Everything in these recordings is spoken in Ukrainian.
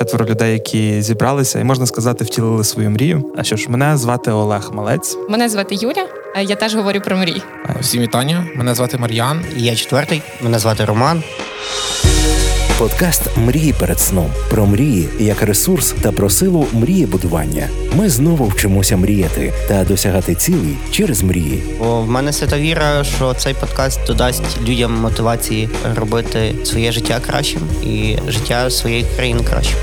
четверо людей, які зібралися, і можна сказати, втілили свою мрію. А що ж, мене звати Олег Малець. Мене звати Юля. Я теж говорю про мрії. Всім вітання. Мене звати Мар'ян. І Я четвертий. Мене звати Роман. Подкаст Мрії перед сном про мрії як ресурс та про силу мрієбудування. Ми знову вчимося мріяти та досягати цілей через мрії. О, в мене свята віра, що цей подкаст додасть людям мотивації робити своє життя кращим і життя своєї країни кращим.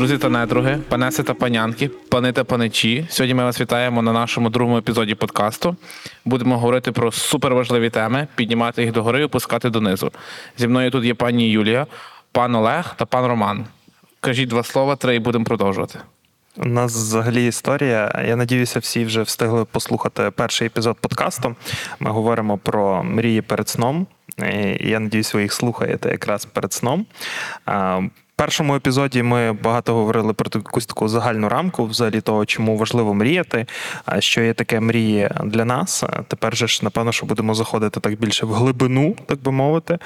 Друзі та недруги, панеси та панянки, пани та паничі. Сьогодні ми вас вітаємо на нашому другому епізоді подкасту. Будемо говорити про суперважливі теми, піднімати їх догори і опускати донизу. Зі мною тут є пані Юлія, пан Олег та пан Роман. Кажіть два слова, три і будемо продовжувати. У нас взагалі історія. Я надіюся, всі вже встигли послухати перший епізод подкасту. Ми говоримо про мрії перед сном. І я надіюсь, ви їх слухаєте якраз перед сном. Першому епізоді ми багато говорили про якусь таку загальну рамку, взагалі того, чому важливо мріяти, що є таке мрії для нас. Тепер же ж, напевно, що будемо заходити так більше в глибину, так би мовити,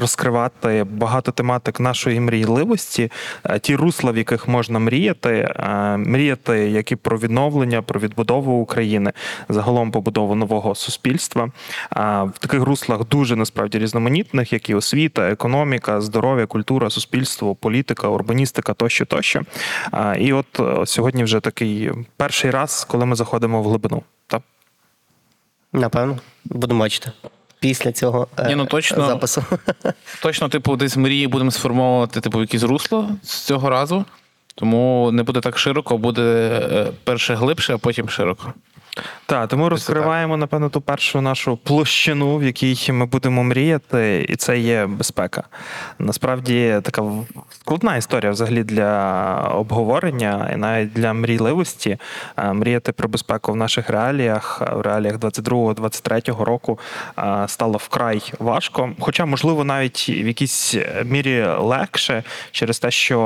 розкривати багато тематик нашої мрійливості, ті русла, в яких можна мріяти, мріяти як і про відновлення, про відбудову України, загалом побудову нового суспільства. В таких руслах дуже насправді різноманітних, як і освіта, економіка, здоров'я, культура, суспільство, політика, урбаністика тощо, тощо. І от е, сьогодні вже такий перший раз, коли ми заходимо в глибину. Так? Напевно, будемо бачити. Після цього е, Ні, ну, точно. запису. Точно, типу, десь мрії будемо сформовувати типу, якісь русло з цього разу. Тому не буде так широко, буде е, перше глибше, а потім широко. Так, тому розкриваємо, напевно, ту першу нашу площину, в якій ми будемо мріяти, і це є безпека. Насправді така складна історія взагалі для обговорення і навіть для мрійливості. Е, Мріяти про безпеку в наших реаліях, в реаліях 22-23 року е, стало вкрай важко. Хоча, можливо, навіть в якійсь мірі легше через те, що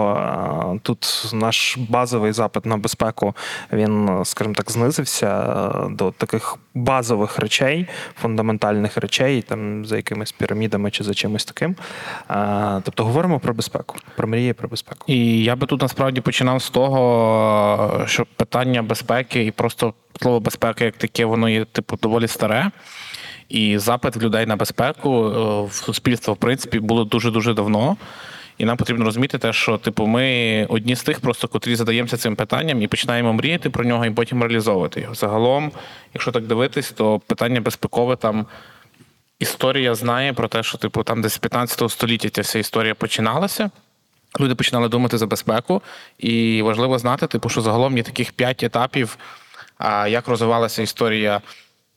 е, тут наш базовий запит на безпеку він, скажімо так, знизився до таких базових речей, фундаментальних речей, там за якимись пірамідами чи за чимось таким. Тобто говоримо про безпеку, про мрії про безпеку. І я би тут насправді починав з того, що питання безпеки і просто слово безпека як таке, воно є типу доволі старе. І запит людей на безпеку е, в суспільство, в принципі, було дуже дуже давно. І нам потрібно розуміти те, що типу ми одні з тих, просто котрі задаємося цим питанням і починаємо мріяти про нього, і потім реалізовувати його. Загалом, якщо так дивитись, то питання безпекове там. Історія знає про те, що типу там десь з 15 століття ця вся історія починалася. Люди починали думати за безпеку, і важливо знати, типу, що загалом є таких п'ять етапів, як розвивалася історія,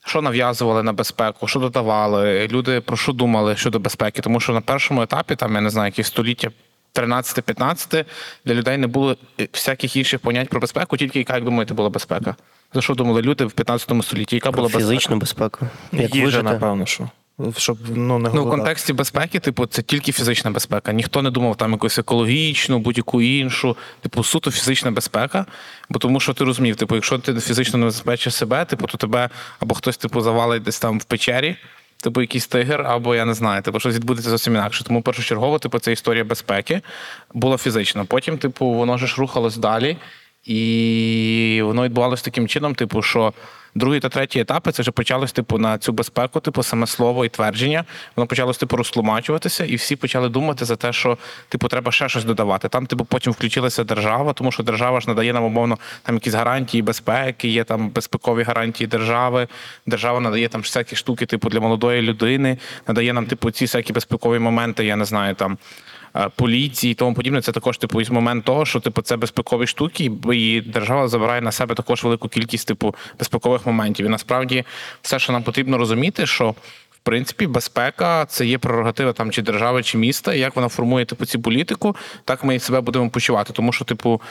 що нав'язували на безпеку, що додавали, люди про що думали щодо безпеки. Тому що на першому етапі, там я не знаю, які століття 13-15, для людей не було всяких інших понять про безпеку, тільки яка, як думаєте, була безпека. За що думали люди в 15 столітті? Яка була безпека? Фізичну безпеку. Як Їжа, вижити. напевно, що. Щоб ну, не Ну, в контексті безпеки, типу, це тільки фізична безпека. Ніхто не думав там якусь екологічну, будь-яку іншу, типу, суто фізична безпека. Бо тому що ти розумів, типу, якщо ти фізично не забезпечиш себе, типу, то тебе або хтось типу завалить десь там в печері, типу якийсь тигр, або я не знаю, типу, щось відбудеться зовсім інакше. Тому першочергово, типу, це історія безпеки була фізична. Потім, типу, воно ж рухалось далі, і воно відбувалося таким чином, типу, що. Другий та третій етапи це вже почалось типу на цю безпеку, типу саме слово і твердження. Воно почалось типу розтлумачуватися, і всі почали думати за те, що типу треба ще щось додавати. Там, типу, потім включилася держава, тому що держава ж надає нам умовно там якісь гарантії безпеки, є там безпекові гарантії держави. Держава надає там всякі штуки, типу для молодої людини, надає нам типу ці всякі безпекові моменти. Я не знаю там. Е, Поліції і тому подібне, це також типу із момент того, що типу це безпекові штуки, і держава забирає на себе також велику кількість типу безпекових моментів. І насправді все, що нам потрібно розуміти, що в принципі безпека це є прерогатива там чи держави, чи міста. І як вона формує типу цю політику, так ми і себе будемо почувати. Тому що, типу,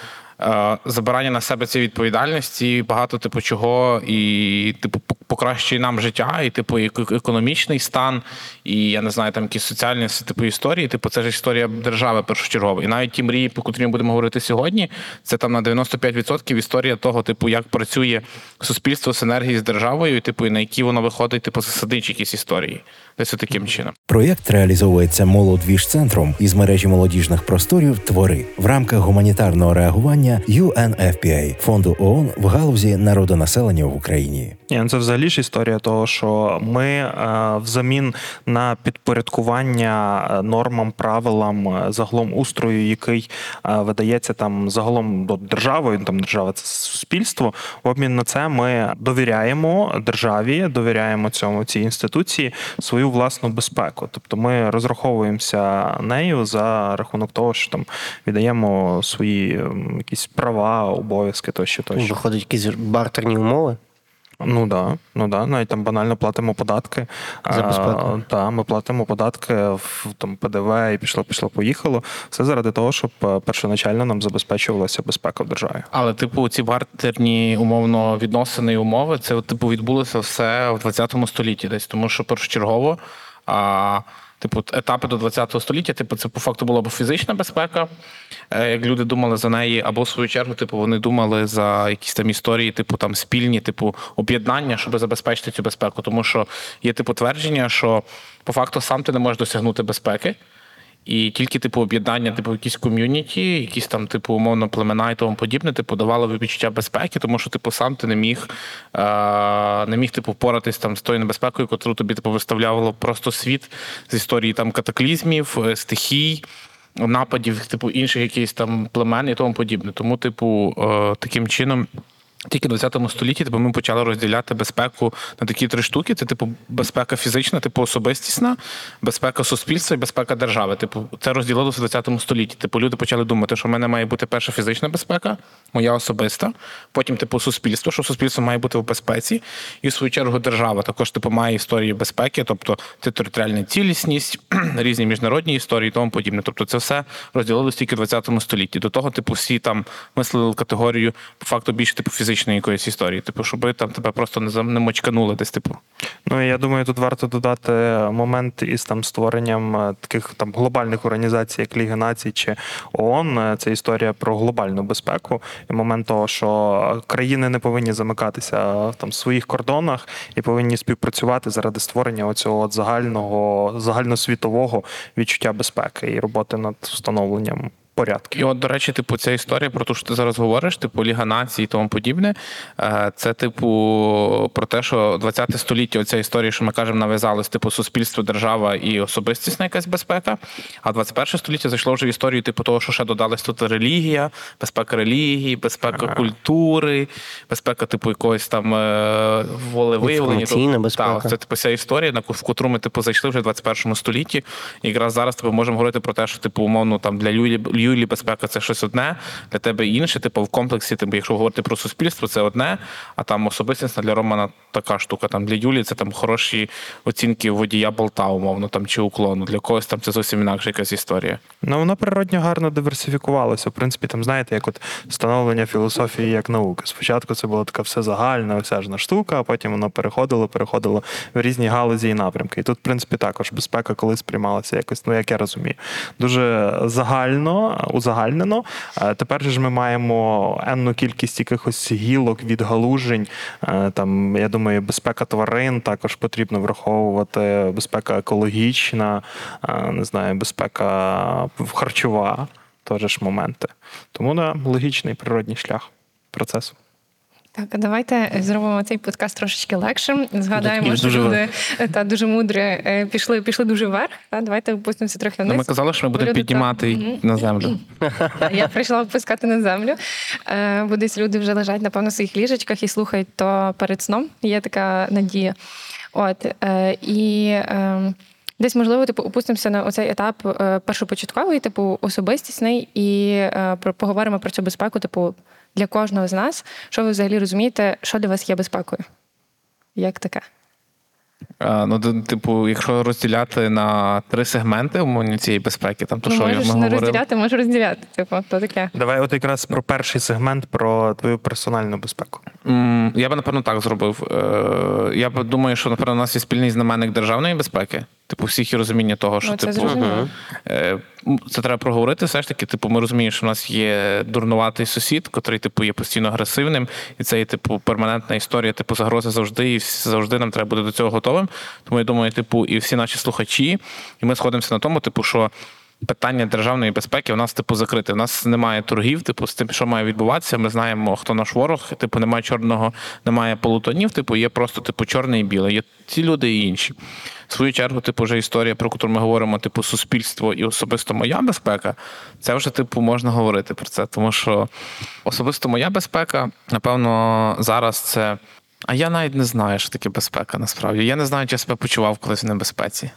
забирання на себе цієї відповідальності багато типу чого, і типу покращує нам життя, і типу економічний стан, і я не знаю, там якісь соціальні типу історії. Типу, це ж історія держави першочергова. І навіть ті мрії, про котрі ми будемо говорити сьогодні, це там на 95% історія того, типу, як працює суспільство енергії з державою, і типу, і на які воно виходить, типу, засадничі якісь історії. Десь таким чином. Проєкт реалізовується молодвіж-центром із мережі молодіжних просторів Твори в рамках гуманітарного реагування UNFPA – фонду ООН в галузі народонаселення в Україні. Ні, ну це взагалі ж історія того, що ми е, взамін на підпорядкування е, нормам, правилам, е, загалом устрою, який видається там загалом до державою, там держава це суспільство. В обмін на це ми довіряємо державі, довіряємо цьому цій інституції свою власну безпеку. Тобто ми розраховуємося нею за рахунок того, що там віддаємо свої якісь права, обов'язки тощо тощо. Виходить, якісь бартерні умови. Ну да, ну да, навіть там банально платимо податки. За безпеку. Та ми платимо податки в там ПДВ і пішло, пішло, поїхало. Все заради того, щоб е, першоначально нам забезпечувалася безпека в державі. Але, типу, ці бартерні умовно відносини і умови, це типу відбулося все в 20 столітті десь, тому що першочергово. А, Типу, етапи до 20 століття, типу, це по факту була б фізична безпека, е, як люди думали за неї, або в свою чергу, типу, вони думали за якісь там історії, типу там спільні, типу, об'єднання, щоб забезпечити цю безпеку. Тому що є типу твердження, що по факту сам ти не можеш досягнути безпеки. І тільки типу об'єднання, типу, якісь ком'юніті, якісь там, типу, умовно, племена і тому подібне, типу, давало відчуття безпеки, тому що, типу, сам ти не міг е- не міг, типу, впоратись там з тою небезпекою, яку тобі типу, виставляло просто світ з історії там катаклізмів, е, стихій. Нападів, типу, інших якихось там племен і тому подібне. Тому, типу, е, таким чином тільки в 20 столітті типу, ми почали розділяти безпеку на такі три штуки: це типу безпека фізична, типу особистісна, безпека суспільства і безпека держави. Типу, це розділилося в 20 столітті. Типу, люди почали думати, що в мене має бути перша фізична безпека, моя особиста, потім, типу, суспільство, що суспільство має бути в безпеці, і в свою чергу держава також типу має історії безпеки, тобто територіальна цілісність, різні міжнародні історії і тому подібне. Тобто, це все розділилось тільки в 20 столітті. До того, типу, всі там мислили категорію по факту більше типу фізичної якоїсь історії, типу, щоб там тебе просто не не мочканули десь, типу. Ну я думаю, тут варто додати момент із там створенням е, таких там глобальних організацій, як Ліга Націй чи ООН. Е, Це історія про глобальну безпеку і момент того, що країни не повинні замикатися в там в своїх кордонах і повинні співпрацювати заради створення оцього от загального загальносвітового відчуття безпеки і роботи над встановленням порядків. І от, до речі, типу, ця історія про те, що ти зараз говориш, типу Ліга націй і тому подібне. е, Це, типу, про те, що 20 століття оця історія, що ми кажемо, нав'язалась, типу, суспільство, держава і особистісна якась безпека. А 21 століття зайшло вже в історію, типу, того, що ще додалась тут релігія, безпека релігії, безпека культури, безпека, типу, якогось там е, волевиявлення. Інформаційна Тобто, безпека. Так, це типу ця історія, в котру ми типу зайшли вже в 21 столітті. І якраз зараз типу можемо говорити про те, що типу умовно там для Юлі Юлі безпека це щось одне, для тебе інше. Типу в комплексі, типу, якщо говорити про суспільство, це одне, а там особистість для Романа така штука. Там для Юлі це там хороші оцінки водія болта, умовно там чи уклону. Для когось там це зовсім інакша якась історія. Ну, воно природньо гарно диверсифікувалося. В принципі, там, знаєте, як от становлення філософії як науки. Спочатку це була така все загальна, осяжна штука, а потім воно переходило, переходило в різні галузі і напрямки. І тут, в принципі, також безпека колись сприймалася якось, ну як я розумію, дуже загально, узагальнено. Е, Тепер ж ми маємо енну кількість якихось гілок, відгалужень. Е, Там, я думаю, безпека тварин також потрібно враховувати, безпека екологічна, е, не знаю, безпека харчова, теж моменти. Тому да, логічний природній шлях процесу. Так, давайте зробимо цей подкаст трошечки легшим. Згадаємо, що дуже люди та дуже мудрі е, пішли, пішли дуже вверх. Та давайте опустимося трохи Ну, вниз. ми казали, що ми будемо Люди, піднімати. Мгм. на землю. Я прийшла опускати на землю. Е, Бо десь люди вже лежать, напевно, в своїх ліжечках і слухають то перед сном. Є така надія. От е, і. е, Десь, можливо, типу, опустимося на оцей етап е, першопочатковий, типу, особистісний, і е, поговоримо про цю безпеку, типу, для кожного з нас. Що ви взагалі розумієте, що для вас є безпекою? Як таке? Ну, типу, якщо розділяти на три сегменти умовні цієї безпеки, там то ну, що можеш ми не говорили? розділяти, можеш розділяти. Типу, то таке. Давай, от якраз про перший сегмент, про твою персональну безпеку. М, Я би, напевно, так зробив. Е, Я б думаю, що, напевно, у нас є спільний знаменник державної безпеки. Типу, всіх і розуміння того, що Ну, це типу, е, це треба проговорити. Все ж таки, типу, ми розуміємо, що в нас є дурнуватий сусід, котрий, типу, є постійно агресивним, і це є, типу, перманентна історія, типу, загрози завжди, і завжди нам треба бути до цього готовим. Тому я думаю, типу, і всі наші слухачі, і ми сходимося на тому, типу, що. Питання державної безпеки у нас типу закрите. У нас немає торгів, типу, з тим, що має відбуватися. Ми знаємо, хто наш ворог. Типу, немає чорного, немає полутонів. Типу, є просто типу чорне і біле. Є ці люди і інші. В свою чергу, типу, вже історія, про яку ми говоримо, типу, суспільство і особисто моя безпека. Це вже типу можна говорити про це, тому що особисто моя безпека, напевно, зараз це. А я навіть не знаю, що таке безпека насправді. Я не знаю, чи я себе почував колись в небезпеці.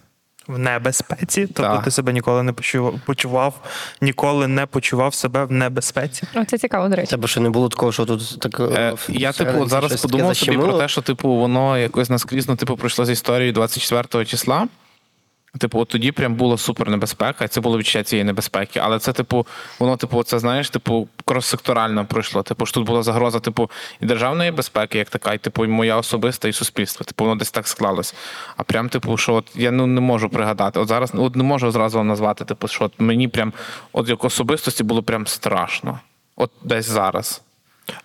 В небезпеці, тобто Так. ти себе ніколи не почував, почував, ніколи не почував себе в небезпеці. О, це цікаво, до речі. Тебе ще не було такого, що тут так. Е, я типу зараз подумав собі про те, що типу воно якось наскрізно типу пройшло з історією 24 числа. Типу, от тоді прям була супер небезпека, і це було відчуття цієї небезпеки. Але це, типу, воно, типу, це знаєш, типу, крос-секторально пройшло. Типу, що тут була загроза, типу, і державної безпеки, як така, і типу, і моя особиста, і суспільство. Типу, воно десь так склалось. А прям, типу, що от я ну не можу пригадати. От зараз от не можу зразу вам назвати, типу, що от мені прям, от як особистості було прям страшно. От десь зараз.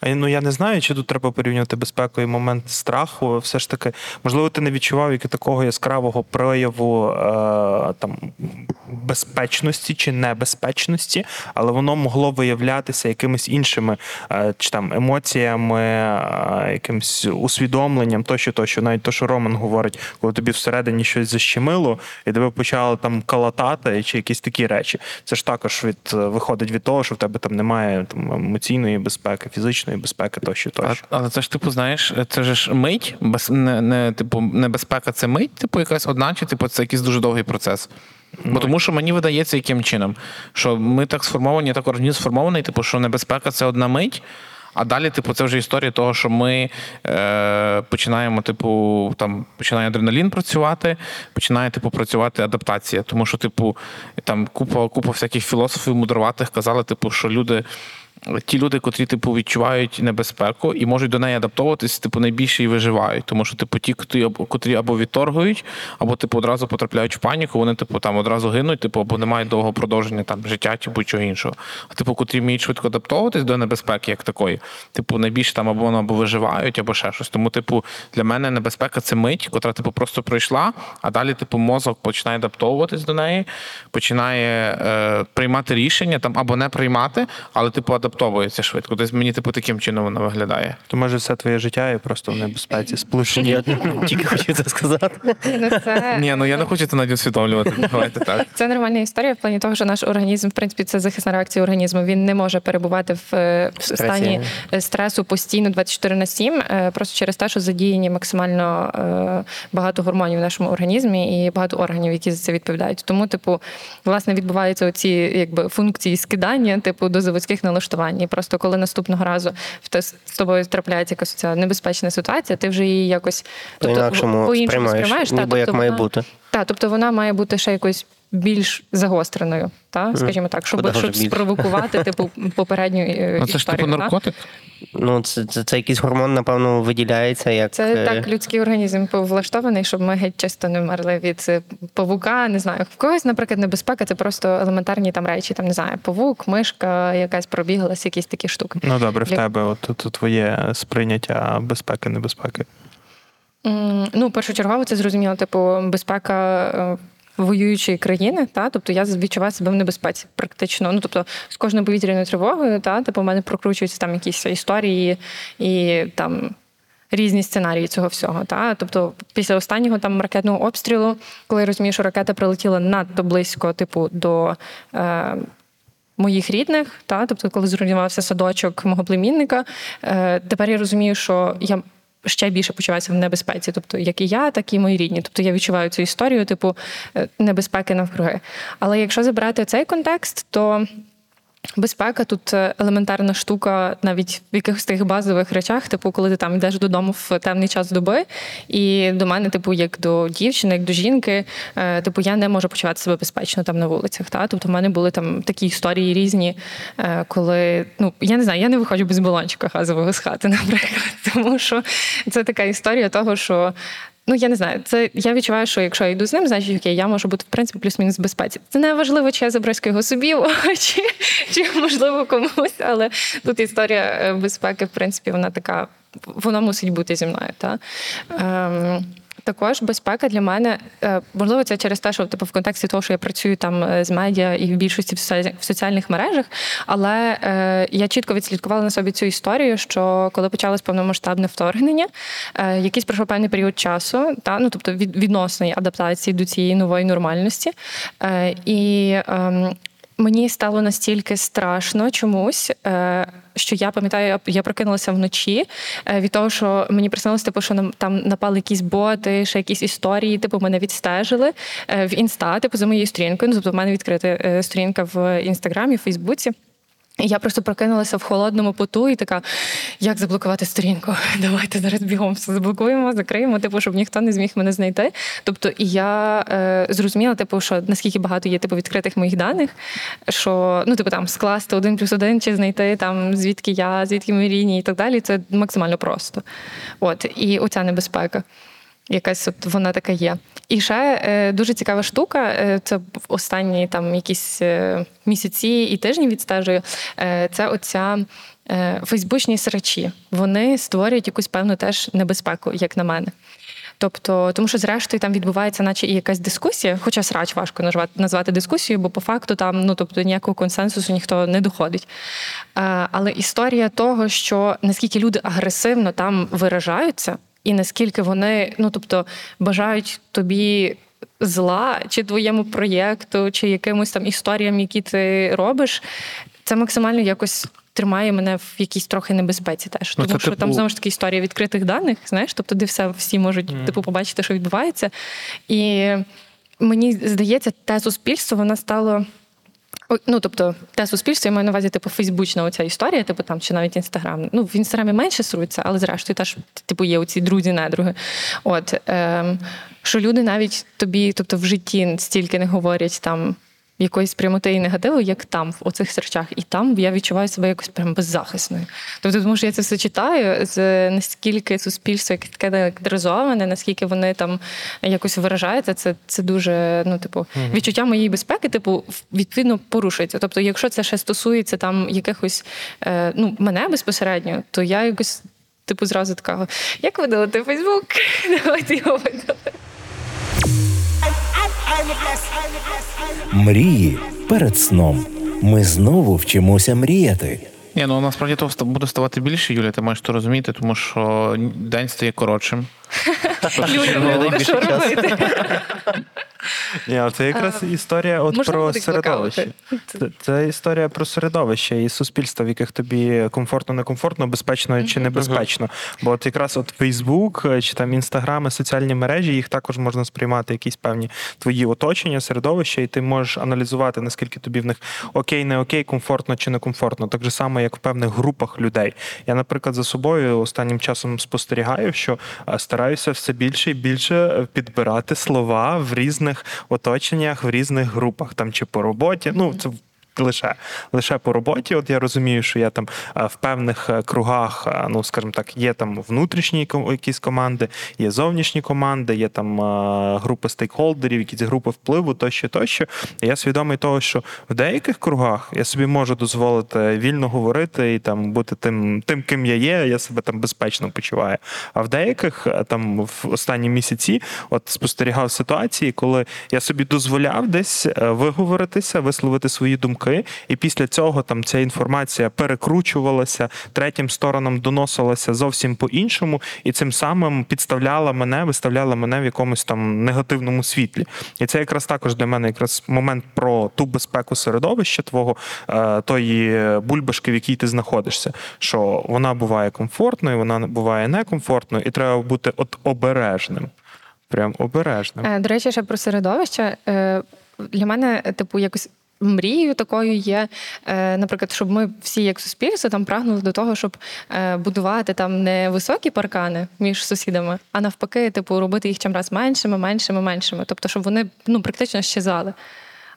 Ну я не знаю, чи тут треба порівнювати безпеку і момент страху. Все ж таки, можливо, ти не відчував як такого яскравого прояву е, там безпечності чи небезпечності, але воно могло виявлятися якимись іншими е, чи там емоціями, е, якимось усвідомленням, тощо, тощо, навіть то, що Роман говорить, коли тобі всередині щось защемило, і тебе почало там калатати, чи якісь такі речі. Це ж також від виходить від того, що в тебе там немає там емоційної безпеки, фізичної безпеки, тощо, А, але це ж, типу, знаєш, це ж мить, без, не, не, типу, небезпека це мить, типу, якась одна, чи типу, це якийсь дуже довгий процес. Бо тому що мені видається яким чином, що ми так сформовані, так організм сформований, типу, що небезпека це одна мить. А далі, типу, це вже історія того, що ми е, починаємо, типу, там починає адреналін працювати, починає типу працювати адаптація. Тому що, типу, там купа, купа всяких філософів мудруватих казали, типу, що люди. Ті люди, котрі типу відчувають небезпеку і можуть до неї адаптовуватись, типу найбільше і виживають. Тому що, типу, ті, котрі або відторгують, або типу одразу потрапляють в паніку, вони типу там одразу гинуть, типу, або не мають довгого продовження там життя чи будь-чого іншого. А типу, котрі вміють швидко адаптовуватись до небезпеки, як такої, типу, найбільше там або або виживають, або ще щось. Тому, типу, для мене небезпека це мить, котра типу просто пройшла, а далі, типу, мозок починає адаптовуватись до неї, починає е, приймати рішення там або не приймати, але типу адаптовується швидко. Десь мені, типу, таким чином воно виглядає. То може все твоє життя є просто в небезпеці, сплошені. Я тільки хотів це сказати. Ну, Ні, ну я не хочу це навіть усвідомлювати. Давайте так. Це нормальна історія в плані того, що наш організм, в принципі, це захисна реакція організму. Він не може перебувати в, е, стані е, стресу постійно 24 на 7, е, просто через те, що задіяні максимально багато гормонів в нашому організмі і багато органів, які за це відповідають. Тому, типу, власне, відбуваються оці якби функції скидання, типу, до заводських налаштувань. І просто коли наступного разу в те з тобою трапляється якась ця небезпечна ситуація, ти вже її якось По-інакшому по-іншому сприймаєш, та, ніби як тобто має вона- бути. Так, тобто вона має бути ще якось більш загостреною, та скажімо так, щоб, щоб спровокувати типу попередню е, Ну це ж типу та? наркотик. Ну, це, це, це якийсь гормон, напевно, виділяється як. Це е, так людський організм влаштований, щоб ми геть часто не вмерли від е, павука. Не знаю, в когось, наприклад, небезпека це просто елементарні там речі. Там не знаю, павук, мишка, якась пробіглась, якісь такі штуки. Ну добре, в тебе от, от твоє сприйняття безпеки, небезпеки. Ну, першочергово це зрозуміло, типу, безпека. Воюючої країни, та тобто я відчуваю себе в небезпеці, практично. Ну тобто з кожною повітряною тривогою, та типу, у мене прокручуються там якісь історії і там різні сценарії цього всього. Та тобто, після останнього там ракетного обстрілу, коли я розумію, що ракета прилетіла надто близько, типу, до. Е- Моїх рідних, та тобто, коли зруйнувався садочок мого племінника, е, тепер я розумію, що я ще більше почуваюся в небезпеці. Тобто, як і я, так і мої рідні. Тобто я відчуваю цю історію, типу е, небезпеки навкруги. Але якщо забрати цей контекст, то Безпека тут е, елементарна штука, навіть в якихось таких базових речах, типу, коли ти там йдеш додому в темний час доби, і до мене, типу, як до дівчини, як до жінки, е, типу, я не можу почувати себе безпечно там на вулицях. Та? Тобто, в мене були там такі історії різні, е, коли ну я не знаю, я не виходжу без балончика газового з хати, наприклад, тому що це така історія того, що. Ну, я не знаю, це я відчуваю, що якщо я йду з ним, значить окей, я можу бути в принципі плюс-мінус в безпеці. Це не важливо, чи я заброську його собі, чи, чи можливо комусь, але тут історія е, безпеки, в принципі, вона така, вона мусить бути зі мною. Та? Ем, також безпека для мене е, можливо, це через те, що типу в контексті того, що я працюю там е, з медіа і в більшості в соціальних мережах. Але е, я чітко відслідкувала на собі цю історію, що коли почалось повномасштабне вторгнення, е, якийсь пройшов певний період часу, та ну тобто від відносної адаптації до цієї нової нормальності. Е, і ем, Мені стало настільки страшно чомусь, е, що я пам'ятаю, я- прокинулася вночі е, від того, що мені приснилося, типу, що там напали якісь боти, ще якісь історії, типу, мене відстежили е, в інста, типу, за моєю сторінкою. Ну, тобто, в мене відкрита сторінка в інстаграмі, в Фейсбуці. Я просто прокинулася в холодному поту і така: як заблокувати сторінку? Давайте зараз бігом все заблокуємо, закриємо, типу, щоб ніхто не зміг мене знайти. Тобто, і я е, зрозуміла, типу, що наскільки багато є типу відкритих моїх даних, що ну, типу, там скласти один плюс один чи знайти там звідки я, звідки мої рідні і так далі. Це максимально просто. От і оця небезпека. Якась от вона така є. І ще е, дуже цікава штука. Е, це в останні там якісь е, місяці і тижні відстежую. Е, це оця е, фейсбучні срачі. Вони створюють якусь певну теж небезпеку, як на мене. Тобто, тому що зрештою там відбувається, наче і якась дискусія, хоча срач важко назвати, назвати дискусією, бо по факту там ну тобто ніякого консенсусу ніхто не доходить. Е, але історія того, що наскільки люди агресивно там виражаються, і наскільки вони, ну тобто, бажають тобі зла, чи твоєму проєкту, чи якимось там історіям, які ти робиш, це максимально якось. Тримає мене в якійсь трохи небезпеці теж. Ну, Тому це що типу- там знову ж таки історія відкритих даних, знаєш, тобто, де все всі можуть типу побачити, що відбувається. І мені здається, те суспільство воно стало. Ну, тобто, те суспільство, я маю на увазі, типу, фейсбучна оця історія, типу там чи навіть інстаграм. Ну, в інстаграмі менше сруться, але зрештою теж, типу, є оці друзі-недруги. От ем, що люди навіть тобі, тобто в житті стільки не говорять там якоїсь прямоти і негативу, як там, в оцих серчах. І там я відчуваю себе якось прям беззахисною. Тобто, тому що я це все читаю, з наскільки суспільство яке таке електризоване, наскільки вони там якось виражаються, це, це дуже, ну, типу, відчуття моєї безпеки, типу, відповідно порушується. Тобто, якщо це ще стосується там якихось е, ну, мене безпосередньо, то я якось. Типу, зразу така, як видалити Фейсбук? Давайте його видалити. Мрії перед сном. Ми знову вчимося мріяти. Ні, ну насправді того ста- буде ставати більше, Юля, ти маєш то розуміти, тому що день стає коротшим. Люди, що робити? Ні, це якраз історія от про середовище. Це, це історія про середовище і суспільство, в яких тобі комфортно, некомфортно, безпечно чи небезпечно. Бо от якраз от Фейсбук чи там інстаграми, соціальні мережі, їх також можна сприймати якісь певні твої оточення, середовище, і ти можеш аналізувати, наскільки тобі в них окей, не окей, комфортно чи некомфортно. Так же само, як в певних групах людей. Я, наприклад, за собою останнім часом спостерігаю, що е, стараюся все більше і більше е, підбирати слова в різних оточеннях, в різних групах, там чи по роботі. Ну, це лише лише по роботі. От я розумію, що я там е, в певних е, кругах, е, ну скажімо так, є там внутрішні якісь команди, є зовнішні команди, є там групи стейкхолдерів, якісь групи впливу, тощо, тощо. Я свідомий того, що в деяких кругах я собі можу дозволити вільно говорити і там бути тим, тим, ким я є, я себе там безпечно почуваю. А в деяких там в останні місяці от спостерігав ситуації, коли я собі дозволяв десь виговоритися, висловити свої думки, і після цього там ця інформація перекручувалася, третім сторонам доносилася зовсім по-іншому, і цим самим підставляла мене, виставляла мене в якомусь там негативному світлі. І це якраз також для мене якраз момент про ту безпеку середовища твого, е, тої бульбашки, в якій ти знаходишся. Що вона буває комфортною, вона буває некомфортною, і треба бути от обережним. Прям обережним. Е, До речі, ще про середовище. Е, Для мене, типу, якось Мрією такою є, е, наприклад, щоб ми всі, як суспільство, там прагнули до того, щоб е, будувати там не високі паркани між сусідами, а навпаки, типу, робити їх чимраз меншими, меншими, меншими. Тобто, щоб вони ну, практично щезали.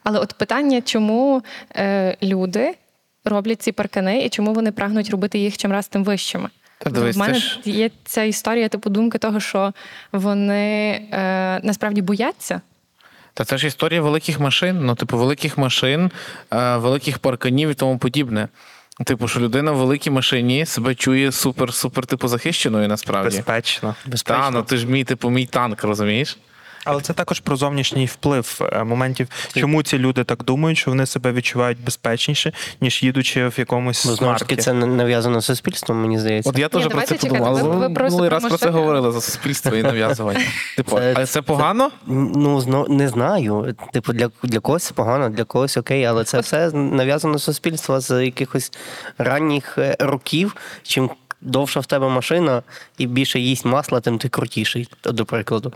Але от питання, чому е, люди роблять ці паркани і чому вони прагнуть робити їх чимраз тим вищими? Дивись, в мене ж- є ця історія, типу, думки того, що вони е, насправді бояться. Та це ж історія великих машин, ну, типу, великих машин, е, великих парканів і тому подібне. Типу, що людина в великій машині себе чує супер-супер, типу, захищеною насправді. Безпечно. Та, ну ти ж мій, типу, мій танк, розумієш? Але це також про зовнішній вплив е, моментів, чому ці люди так думають, що вони себе відчувають безпечніше, ніж їдучи в якомусь Ну, знову ж таки, це нав'язано суспільством, мені здається. От я теж про це подумав. ви- але ви просто минулий раз про це говорили за суспільство і нав'язування. Типу, Це- але це погано? Ну, зно, не знаю. Типу, для, для когось це погано, для когось окей, але це все нав'язано суспільство з якихось ранніх е, років. Чим довша в тебе машина і більше їсть масла, тим ти крутіший, до прикладу.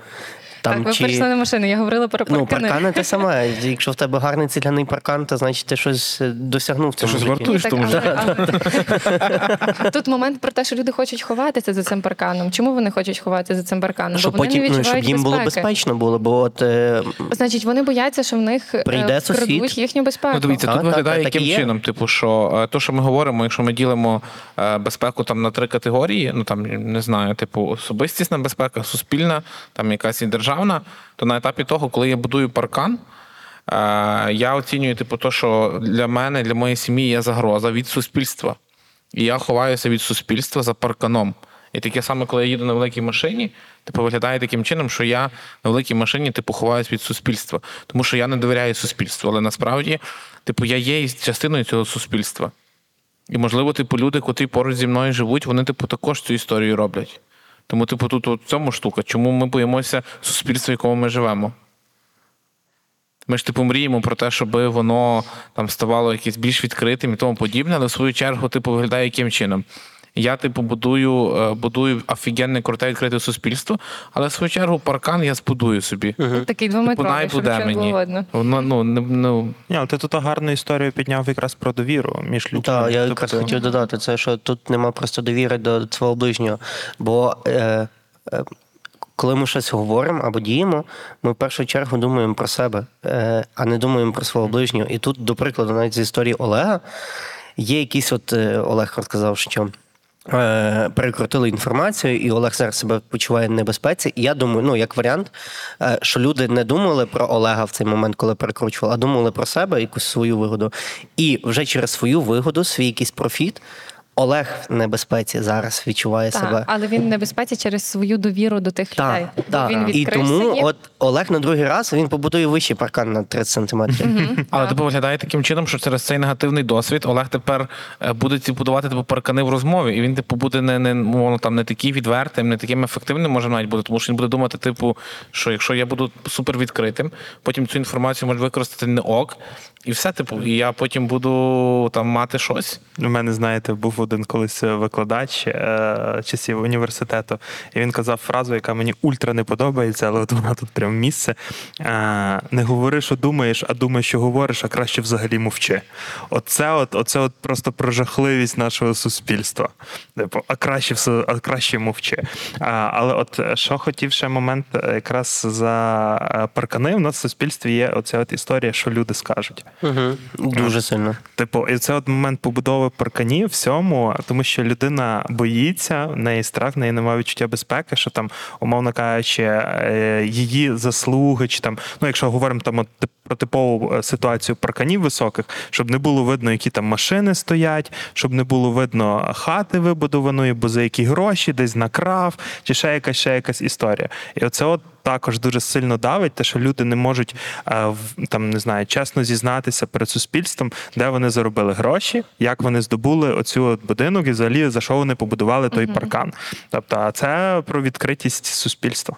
Там, так, ви чи... перейшли на машини, я говорила про Ну, паркани. паркани те саме. Якщо в тебе гарний ціляний паркан, то значить ти щось досягнув Ти щось вартуєш тому але- житті? але- Тут момент про те, що люди хочуть ховатися за цим парканом. Чому вони хочуть ховатися за цим парканом? Щоб Бо вони потім не ну, щоб їм було безпеки. безпечно було, бо от е, Значить, вони бояться, що в них е, Прийде вкрадуть сусід. їхню безпеку. Ну, дивіться, тут виглядає яким є. чином. Типу, що е, то, що ми говоримо, якщо ми ділимо безпеку там на три категорії, ну там не знаю, типу, особистісна безпека, суспільна, там якась і державна, то на етапі того, коли я будую паркан. е, Я оцінюю, типу, то, що для мене, для моєї сім'ї є загроза від суспільства. І я ховаюся від суспільства за парканом. І таке саме, коли я їду на великій машині, типу, виглядає таким чином, що я на великій машині типу, ховаюсь від суспільства. Тому що я не довіряю суспільству. Але насправді, типу, я є частиною цього суспільства. І, можливо, типу, люди, котрі поруч зі мною живуть, вони, типу, також цю історію роблять. Тому, типу, тут в цьому штука. Чому ми боїмося суспільства, в якому ми живемо? Ми ж типу мріємо про те, щоб воно там ставало якесь більш відкритим і тому подібне, але в свою чергу, типу, виглядає яким чином. Я, типу, будую, е, будую офігенне круте відкрите суспільство, але в свою чергу паркан я збудую собі. Такий Типу, двометровий, щоб буде нічого не було мені. Воно, ну, не- ну, Ні, ти тут гарну історію підняв якраз про довіру між людьми. Так, я Тобто, якраз хотів додати це, що тут нема просто довіри до свого ближнього. Бо е, е, коли ми щось говоримо або діємо, ми в першу чергу думаємо про себе, е, а не думаємо про свого ближнього. І тут, до прикладу, навіть з історії Олега, є якийсь от е, Олег розказав, що. Е, Перекрутили інформацію, і Олег зараз себе почуває в небезпеці. Я думаю, ну як варіант, е, що люди не думали про Олега в цей момент, коли перекручували, а думали про себе, якусь свою вигоду. І вже через свою вигоду, свій якийсь профіт, Олег в небезпеці зараз відчуває Так, себе. але він в небезпеці через свою довіру до тих людей. Так, Бо так. він І тому їм. от Олег на другий раз він побудує вищий паркан на 30 сантиметрів. Але типу виглядає таким чином, що через цей негативний досвід Олег тепер е, буде ці будувати типу паркани в розмові, і він типу буде не, не мовно там не такий відвертим, не таким ефективним може навіть бути, тому що він буде думати, типу, що якщо я буду супер відкритим, потім цю інформацію можу використати не ок, і все, типу, і я потім буду там мати щось. У мене, знаєте, був один колись викладач е, часів університету, і він казав фразу, яка мені ультра не подобається, але от вона тут прям місце. Е, не говори, що думаєш, а думай, що говориш, а краще взагалі мовчи. Оце от, оце от просто про жахливість нашого суспільства. Типу, а краще все, а краще мовчи. А, але от е, що хотів ще момент, е, якраз за е, паркани, у нас в суспільстві є оця от історія, що люди скажуть. Угу. Дуже сильно. Типу, і це от момент побудови парканів всьому, тому що людина боїться, в неї страх, в неї немає відчуття безпеки, що там, умовно кажучи, е, її заслуги, чи там, ну якщо говоримо там про типову е, ситуацію парканів високих, щоб не було видно, які там машини стоять, щоб не було видно хати вибудованої, бо за які гроші, десь накрав, чи ще якась ще якась історія. І оце от також дуже сильно давить, те, що люди не можуть е, в- там не знаю, чесно зізнатися перед суспільством, де вони заробили гроші, як вони здобули оцю от будинок і взагалі за що вони побудували той паркан. Тобто, а це про відкритість суспільства.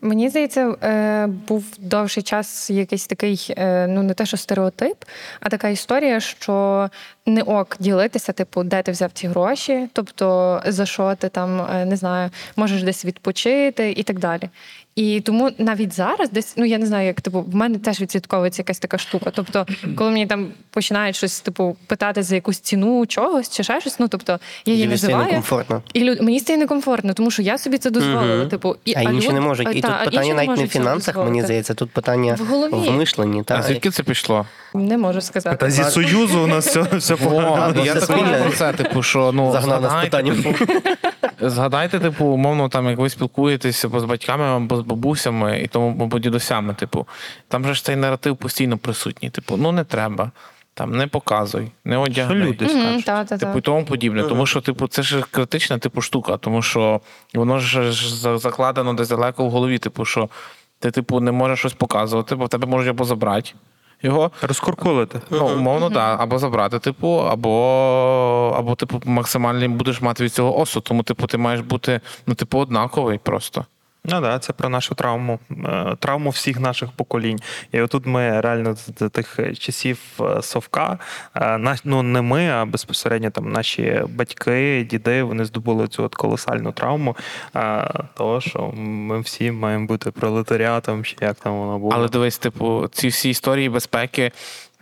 Мені здається, е, був довший час якийсь такий, е, ну не те, що стереотип, а така історія, що не ок ділитися, типу, де ти взяв ці гроші, тобто за що ти там не знаю, можеш десь відпочити і так далі. І тому навіть зараз, десь, ну я не знаю, як типу, в мене теж відслідковується якась така штука. Тобто, коли мені там починають щось, типу, питати за якусь ціну чогось чи ще щось, ну тобто я її називаю. некомфортно. І люд... мені стає некомфортно, тому що я собі це дозволила. Мгм. Типу, і, А інші люд- не можуть. І та, тут питання навіть не в фінансах, мені здається, тут питання В голові. в мишленні. А Та. звідки це пішло? Не можу сказати. Та зі Союзу у нас все, все погано. Я це також спільне. про це, типу, що ну Загнав нас питанням. Згадайте, типу, умовно, там, як ви спілкуєтеся або з батьками, або з бабусями і тому або дідусями, типу, там же ж цей наратив постійно присутній. Типу, ну не треба, там не показуй, не одягни. Що люди скажуть? та, та, та. Типу і тому подібне. Тому що, типу, це ж критична типу штука, тому що воно ж ж закладено десь далеко в голові, типу, що ти, типу, не можеш щось показувати, бо в тебе можуть або забрати його. Розкуркулити. Ну, умовно, так. Або забрати, типу, або, або, типу, максимальний будеш мати від цього осуд. Тому, типу, ти маєш бути, ну, типу, однаковий просто. Ну да, це про нашу травму, е, травму всіх наших поколінь. І отут ми реально з тих часів е, совка, е, ну не ми, а безпосередньо там наші батьки, діди, вони здобули цю от колосальну травму. Того, що ми всі маємо бути пролетаріатом, чи як там воно було. Але дивись, типу, ці всі історії безпеки.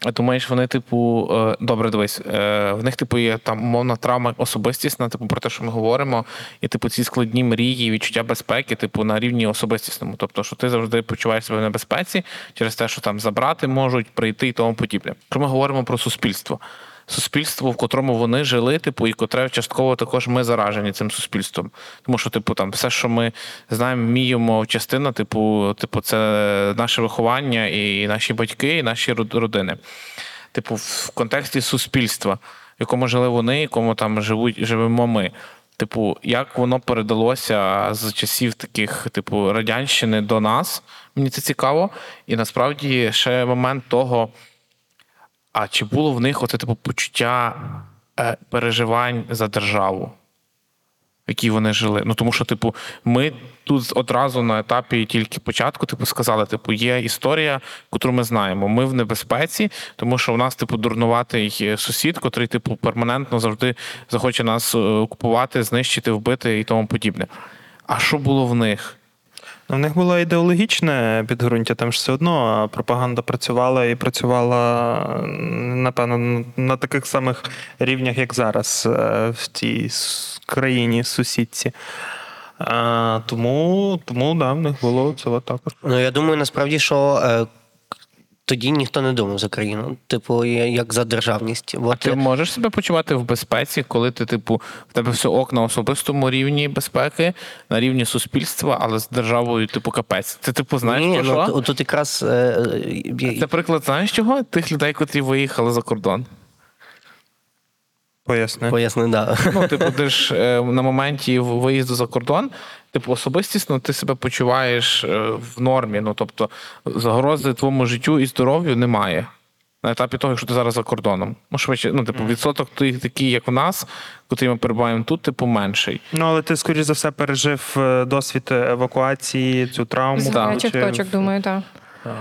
Думаєш, вони, типу, е, добре, дивись, е, в них, типу, є там мовна травма особистісна, типу, про те, що ми говоримо, і типу ці складні мрії, відчуття безпеки, типу, на рівні особистісному. Тобто, що ти завжди почуваєш себе в небезпеці через те, що там забрати можуть, прийти і тому подібне. Ми говоримо про суспільство. Суспільство, в котрому вони жили, типу, і котре частково також ми заражені цим суспільством. Тому що, типу, там все, що ми знаємо, вміємо, частина, типу, типу, це наше виховання, і наші батьки, і наші родини. Типу, в контексті суспільства, в якому жили вони, в якому там живуть, живемо ми. Типу, як воно передалося з часів таких, типу, радянщини до нас, мені це цікаво. І насправді ще момент того. А чи було в них оце типу почуття е, переживань за державу, в якій вони жили? Ну тому що, типу, ми тут одразу на етапі тільки початку, типу, сказали: типу, є історія, яку ми знаємо. Ми в небезпеці, тому що у нас, типу, дурнуватий сусід, котрий, типу, перманентно завжди захоче нас е, окупувати, знищити, вбити і тому подібне. А що було в них? Ну, в них було ідеологічне підґрунтя, там ж все одно пропаганда працювала і працювала, напевно, на таких самих рівнях, як зараз е, в цій країні, сусідці. А, тому, тому да, в них було це також. Ну, я думаю, насправді, що е, тоді ніхто не думав за країну, типу, як за державність. А От, ти можеш себе почувати в безпеці, коли ти, типу, в тебе все ок на особистому рівні безпеки, на рівні суспільства, але з державою, типу, капець. Ти, типу, знаєш, Ні, про ну, що? тут, тут якраз е, е, Це приклад, знаєш чого? Тих людей, котрі виїхали за кордон. Поясни. поясни, да. Ну, типу, ти ж е, на моменті виїзду за кордон, типу, особистісно ти себе почуваєш е, в нормі. Ну, тобто, загрози твоєму життю і здоров'ю немає. На етапі того, якщо ти зараз за кордоном. Ну, швидше, ну, типу, відсоток тих, такий, як у нас, котрі ми перебуваємо тут, типу, менший. Ну, але ти, скоріш за все, пережив е, досвід евакуації, цю травму. З Так. гарячих Чи- точок, думаю, так.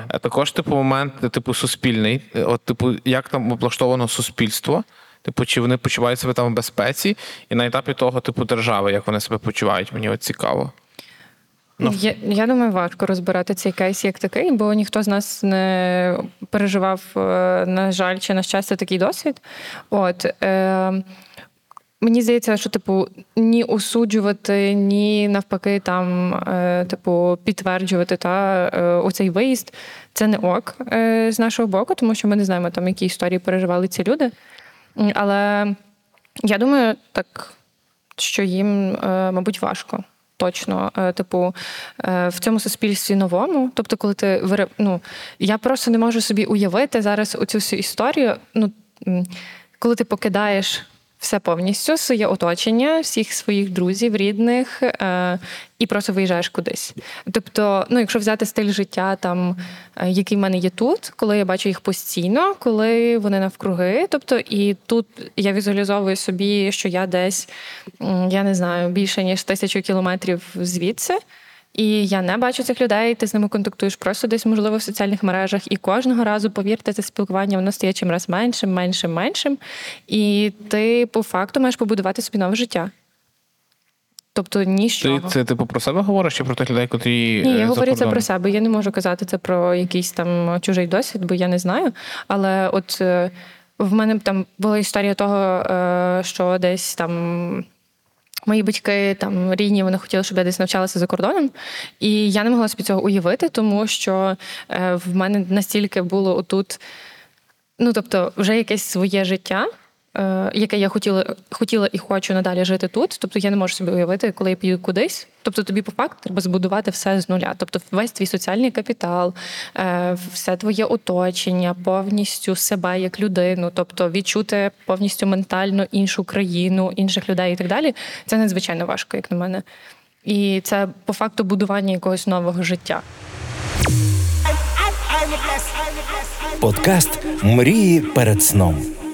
Е, Також, типу, момент, типу, суспільний. От, типу, як там облаштовано суспільство, типу, чи вони почувають себе там в безпеці, і на етапі того, типу, держави, як вони себе почувають, мені от цікаво. Ну. Я, я думаю, важко розбирати цей кейс як такий, бо ніхто з нас не переживав, е, на жаль, чи на щастя, такий досвід. От. Е, Мені здається, що типу ні осуджувати, ні навпаки, там, е, типу, підтверджувати та е, оцей виїзд. Це не ок е, з нашого боку, тому що ми не знаємо там, які історії переживали ці люди. Але я думаю, так, що їм, е, мабуть, важко. Точно, Е, типу, е, в цьому суспільстві новому. Тобто, коли ти ну, я просто не можу собі уявити зараз оцю всю історію. Ну, коли ти покидаєш все повністю, своє оточення, всіх своїх друзів, рідних, е, і просто виїжджаєш кудись. Тобто, ну, якщо взяти стиль життя, там, е, який в мене є тут, коли я бачу їх постійно, коли вони навкруги. Тобто, і тут я візуалізовую собі, що я десь, я не знаю, більше ніж тисячу кілометрів звідси. І я не бачу цих людей, ти з ними контактуєш просто десь, можливо, в соціальних мережах. І кожного разу, повірте, це спілкування воно стає чим раз меншим, меншим, меншим. І ти по факту маєш побудувати собі нове життя. Тобто ні з Ти це типу про себе говориш чи про тих людей, котрі Ні, е, я говорю це про себе. Я не можу казати це про якийсь там чужий досвід, бо я не знаю. Але от е, в мене там була історія того, е, що десь там. Мої батьки там рідні, вони хотіли, щоб я десь навчалася за кордоном, і я не могла собі цього уявити, тому що е, в мене настільки було отут, ну тобто, вже якесь своє життя, яке я хотіла, хотіла і хочу надалі жити тут. Тобто я не можу собі уявити, коли я піду кудись. Тобто тобі по факту треба збудувати все з нуля. Тобто, весь твій соціальний капітал, е, все твоє оточення, повністю себе як людину, тобто відчути повністю ментально іншу країну, інших людей і так далі. Це надзвичайно важко, як на мене. І це по факту будування якогось нового життя. Подкаст Мрії перед сном.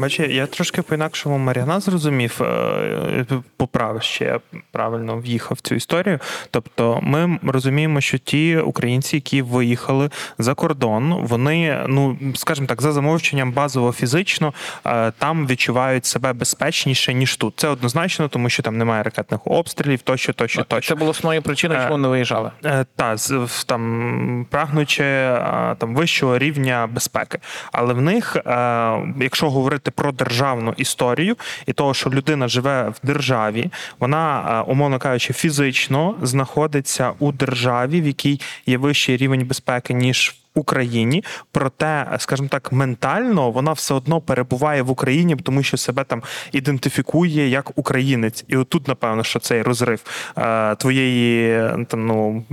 Бачи, я трошки по-інакшому Маріана зрозумів, е, поправ ще я правильно в'їхав в цю історію. Тобто, ми розуміємо, що ті українці, які виїхали за кордон, вони, ну скажімо так, за замовченням базово фізично е, там відчувають себе безпечніше ніж тут. Це однозначно, тому що там немає ракетних обстрілів, тощо, тощо, тощо. Це було основною причиною, Е, чому вони виїжджали. Е, Та там прагнучи е, там вищого рівня безпеки, але в них, е, якщо говорити про державну історію і того, що людина живе в державі, вона, е, умовно кажучи, фізично знаходиться у державі, в якій є вищий рівень безпеки ніж. в Україні, проте, скажімо так, ментально вона все одно перебуває в Україні, тому що себе там ідентифікує як українець, і отут, напевно, що цей розрив е, твоєї е, там ну.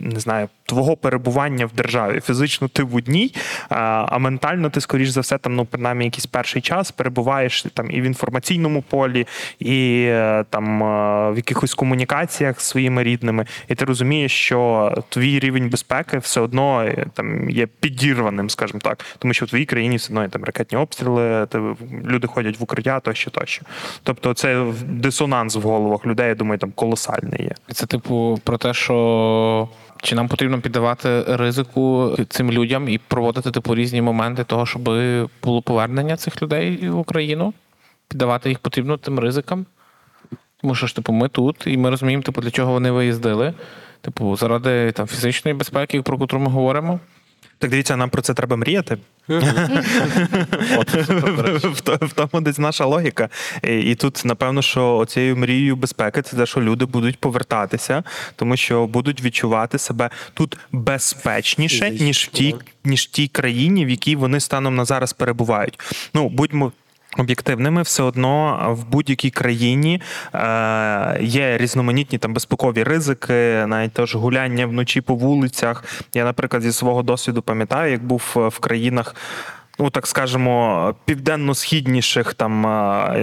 Не знаю, твого перебування в державі. Фізично ти в одній, а, ментально ти, скоріш за все, там, ну, принаймні, якийсь перший час перебуваєш там і в інформаційному полі, і е, там е, в якихось комунікаціях з своїми рідними. І ти розумієш, що твій рівень безпеки все одно е, там є підірваним, скажімо так, тому що в твоїй країні все одно є там ракетні обстріли, люди ходять в укриття, тощо, тощо. Тобто, це дисонанс в головах людей, я думаю, там колосальний є. Це, типу, про те, що чи нам потрібно піддавати ризику цим людям і проводити типу різні моменти того, щоб було повернення цих людей в Україну, піддавати їх потрібно тим ризикам. Тому що ж, типу, ми тут, і ми розуміємо, типу, для чого вони виїздили. Типу, заради там фізичної безпеки, про яку ми говоримо. Так дивіться, нам про це треба мріяти. В тому десь наша логіка. І тут, напевно, що цією мрією безпеки це те, що люди будуть повертатися, тому що будуть відчувати себе тут безпечніше, ніж в тій, ніж в тій країні, в якій вони станом на зараз перебувають. Ну, будьмо. Об'єктивними все одно в будь-якій країні е, є різноманітні там безпекові ризики, навіть теж гуляння вночі по вулицях. Я, наприклад, зі свого досвіду пам'ятаю, як був е, в країнах. Ну, так скажемо, південно-східніших там е,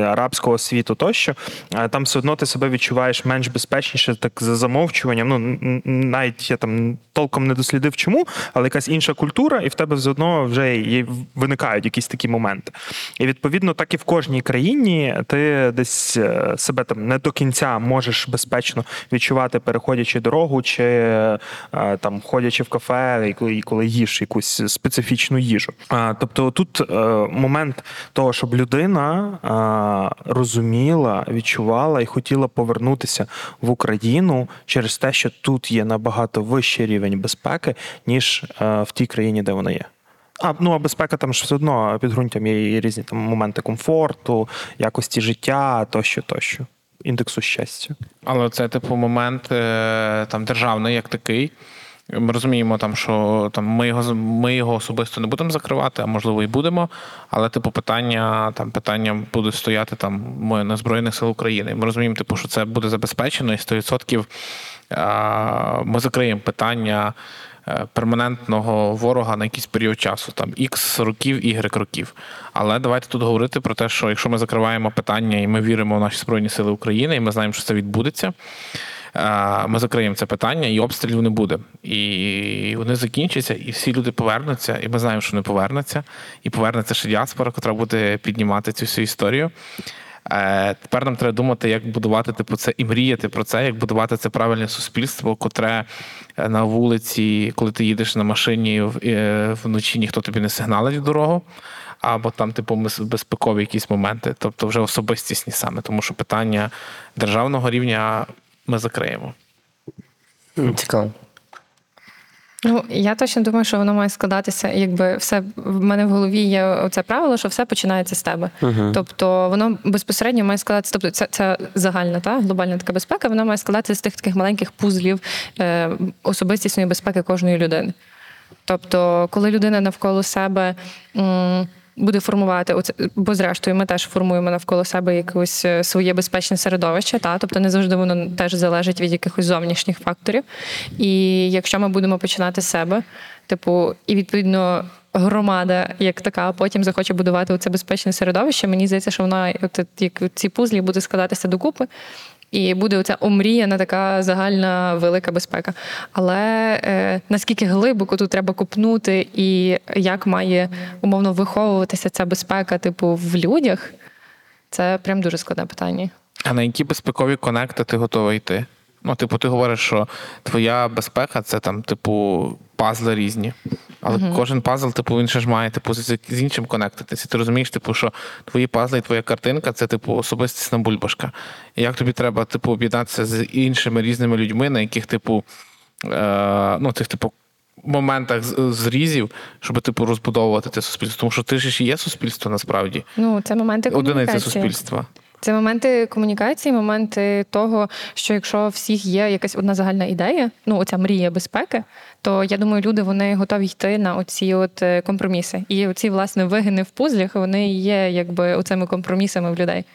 арабського світу тощо, е, там все одно ти себе відчуваєш менш безпечніше, так за замовчуванням. Ну навіть я там толком не дослідив, чому, але якась інша культура, і в тебе все одно вже є, виникають якісь такі моменти. І відповідно, так і в кожній країні ти десь е, себе там не до кінця можеш безпечно відчувати, переходячи дорогу, чи там ходячи в кафе, і коли, їш якусь специфічну їжу. А, тобто тут е, момент того, щоб людина а, розуміла, відчувала і хотіла повернутися в Україну через те, що тут є набагато вищий рівень безпеки, ніж е, в тій країні, де вона є. А ну а безпека там ж все одно підґрунтям є і різні там моменти комфорту, якості життя тощо, тощо, індексу щастя. Але це, типу, момент е, там державний як такий. Ми розуміємо, там, що там ми його ми його особисто не будемо закривати, а можливо і будемо. Але, типу, питання там питання буде стояти там на Збройних сил України. Ми розуміємо, типу, що це буде забезпечено, і 100% ми закриємо питання е, перманентного ворога на якийсь період часу, там X років, Y років. Але давайте тут говорити про те, що якщо ми закриваємо питання і ми віримо в наші Збройні Сили України, і ми знаємо, що це відбудеться. Ми закриємо це питання, і обстрілів не буде. І вони закінчаться, і всі люди повернуться, і ми знаємо, що вони повернуться. І повернеться ще діаспора, яка буде піднімати цю всю історію. Е, Тепер нам треба думати, як будувати типу, це і мріяти про це, як будувати це правильне суспільство, котре е, на вулиці, коли ти їдеш на машині е, вночі, ніхто тобі не сигналить дорогу. Або там, типу, безпекові якісь моменти, тобто вже особистісні саме, тому що питання державного рівня ми закриємо. Цікаво. Ну, я точно думаю, що воно має складатися, якби все в мене в голові є це правило, що все починається з тебе. Тобто воно безпосередньо має складатися. Тобто, це, це загальна та глобальна така безпека, вона має складатися з тих таких маленьких пузлів е, особистісної безпеки кожної людини. Тобто, коли людина навколо себе. м, Буде формувати оце, бо зрештою ми теж формуємо навколо себе якесь е, своє безпечне середовище, та тобто не завжди воно теж залежить від якихось зовнішніх факторів. І якщо ми будемо починати з себе, типу, і відповідно громада як така, потім захоче будувати це безпечне середовище, мені здається, що вона от, як ці пузлі буде складатися докупи. І буде оця омріяна така загальна велика безпека. Але е, наскільки глибоко тут треба купнути, і як має умовно виховуватися ця безпека, типу, в людях, це прям дуже складне питання. А на які безпекові конекти ти готовий йти? Ну, типу, ти говориш, що твоя безпека це там, типу, пазли різні. Але кожен пазл, типу, він ще ж має типу, з, з іншим конектитися. Ти розумієш, типу, що твої пазли і твоя картинка це типу особистісна бульбашка. І як тобі треба, типу, об'єднатися з іншими різними людьми, на яких, типу, е, ну, цих, типу, моментах зрізів, щоб типу розбудовувати те суспільство. Тому що ти ж і є суспільство насправді. Ну, це моменти Одиниця суспільства. Це моменти комунікації, моменти того, що якщо всіх є якась одна загальна ідея, ну оця мрія безпеки, то я думаю, люди вони готові йти на оці от е, компроміси. І оці власне вигини в пузлях вони є якби оцими компромісами в людей.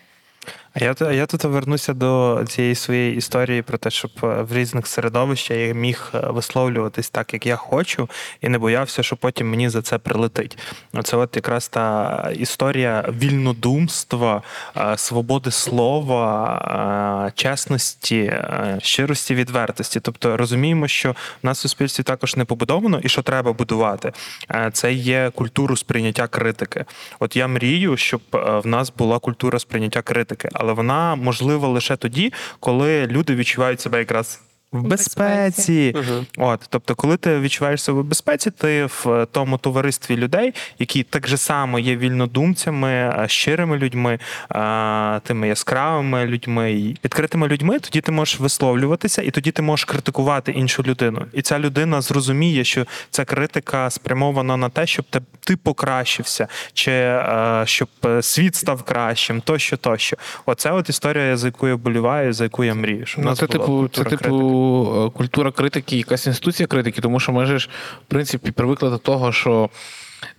А я, т- я тут вернуся до цієї своєї історії про те, щоб е, в різних середовищах я міг е, висловлюватись так, як я хочу, і не боявся, що потім мені за це прилетить. Це от якраз та історія вільнодумства, е, свободи слова, чесності, щирості, відвертості. Тобто розуміємо, що в нас в суспільстві також не побудовано і що треба будувати. Це є культуру сприйняття критики. От я мрію, щоб в нас була культура сприйняття критики, але вона можлива лише тоді, коли люди відчувають себе якраз. В безпеці. От, тобто, коли ти відчуваєш себе в безпеці, ти в тому товаристві людей, які так же само є вільнодумцями, е, щирими людьми, е, тими яскравими людьми, відкритими людьми, тоді ти можеш висловлюватися, і тоді ти можеш критикувати іншу людину. І ця людина зрозуміє, що ця критика спрямована на те, щоб те- ти покращився, чи е, щоб світ став кращим, тощо, тощо. Оце от історія, за яку я вболіваю, за яку я мрію. Щоб Ну, це, типу, це, типу, е, культура критики, якась інституція критики, тому що ми ж, в принципі, привикли до того, що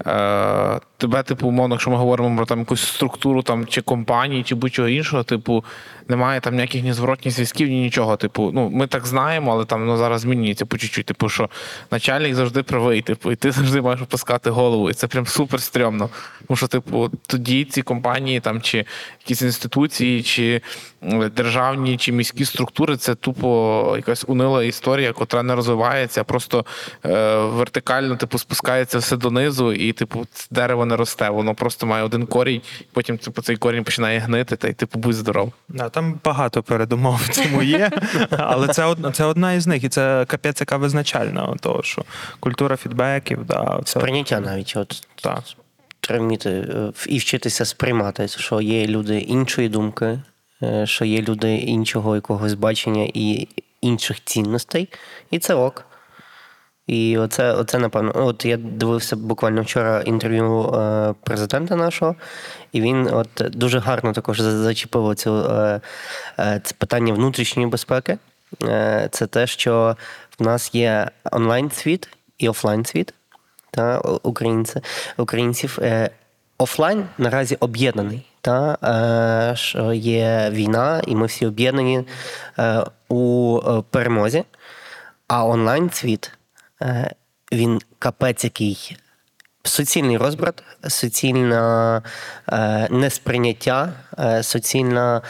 е, тебе, типу, умовно, якщо ми говоримо про там якусь структуру там, чи компанії, чи будь-чого іншого, типу, немає там ніяких ні зворотніх зв'язків, ні нічого. Типу, ну, ми так знаємо, але там ну, зараз змінюється по чуть-чуть. Типу, що начальник завжди правий, типу, і ти завжди маєш опускати голову. І це прям супер стрьомно. Тому що, типу, тоді ці компанії там, чи якісь інституції, чи державні, чи міські структури це тупо якась унила історія, котра не розвивається, просто е, вертикально, типу, спускається все донизу, і, типу, дерево не росте. Воно просто має один корінь, потім типу, цей корінь починає гнити, та й типу будь здоров. Там багато передумов цьому є, але це одна, це одна із них, і це капець, яка визначальна, того, що культура фідбеків, да, це, Прийняття навіть. От, так. треба вміти і вчитися сприймати, що є люди іншої думки, е, що є люди іншого якогось бачення і інших цінностей, і це ок. І оце, оце напевно. От я дивився буквально вчора інтерв'ю е, президента нашого, і він от дуже гарно також за- зачепив цю е, е, це питання внутрішньої безпеки. Це те, що в нас є онлайн-світ і офлайн-світ та українці, українців. Офлайн наразі об'єднаний. Та, що є війна, і ми всі об'єднані у перемозі. А онлайн-світ е, він капець який суцільний розбрат, суцільне е, несприйняття, е, суцільна.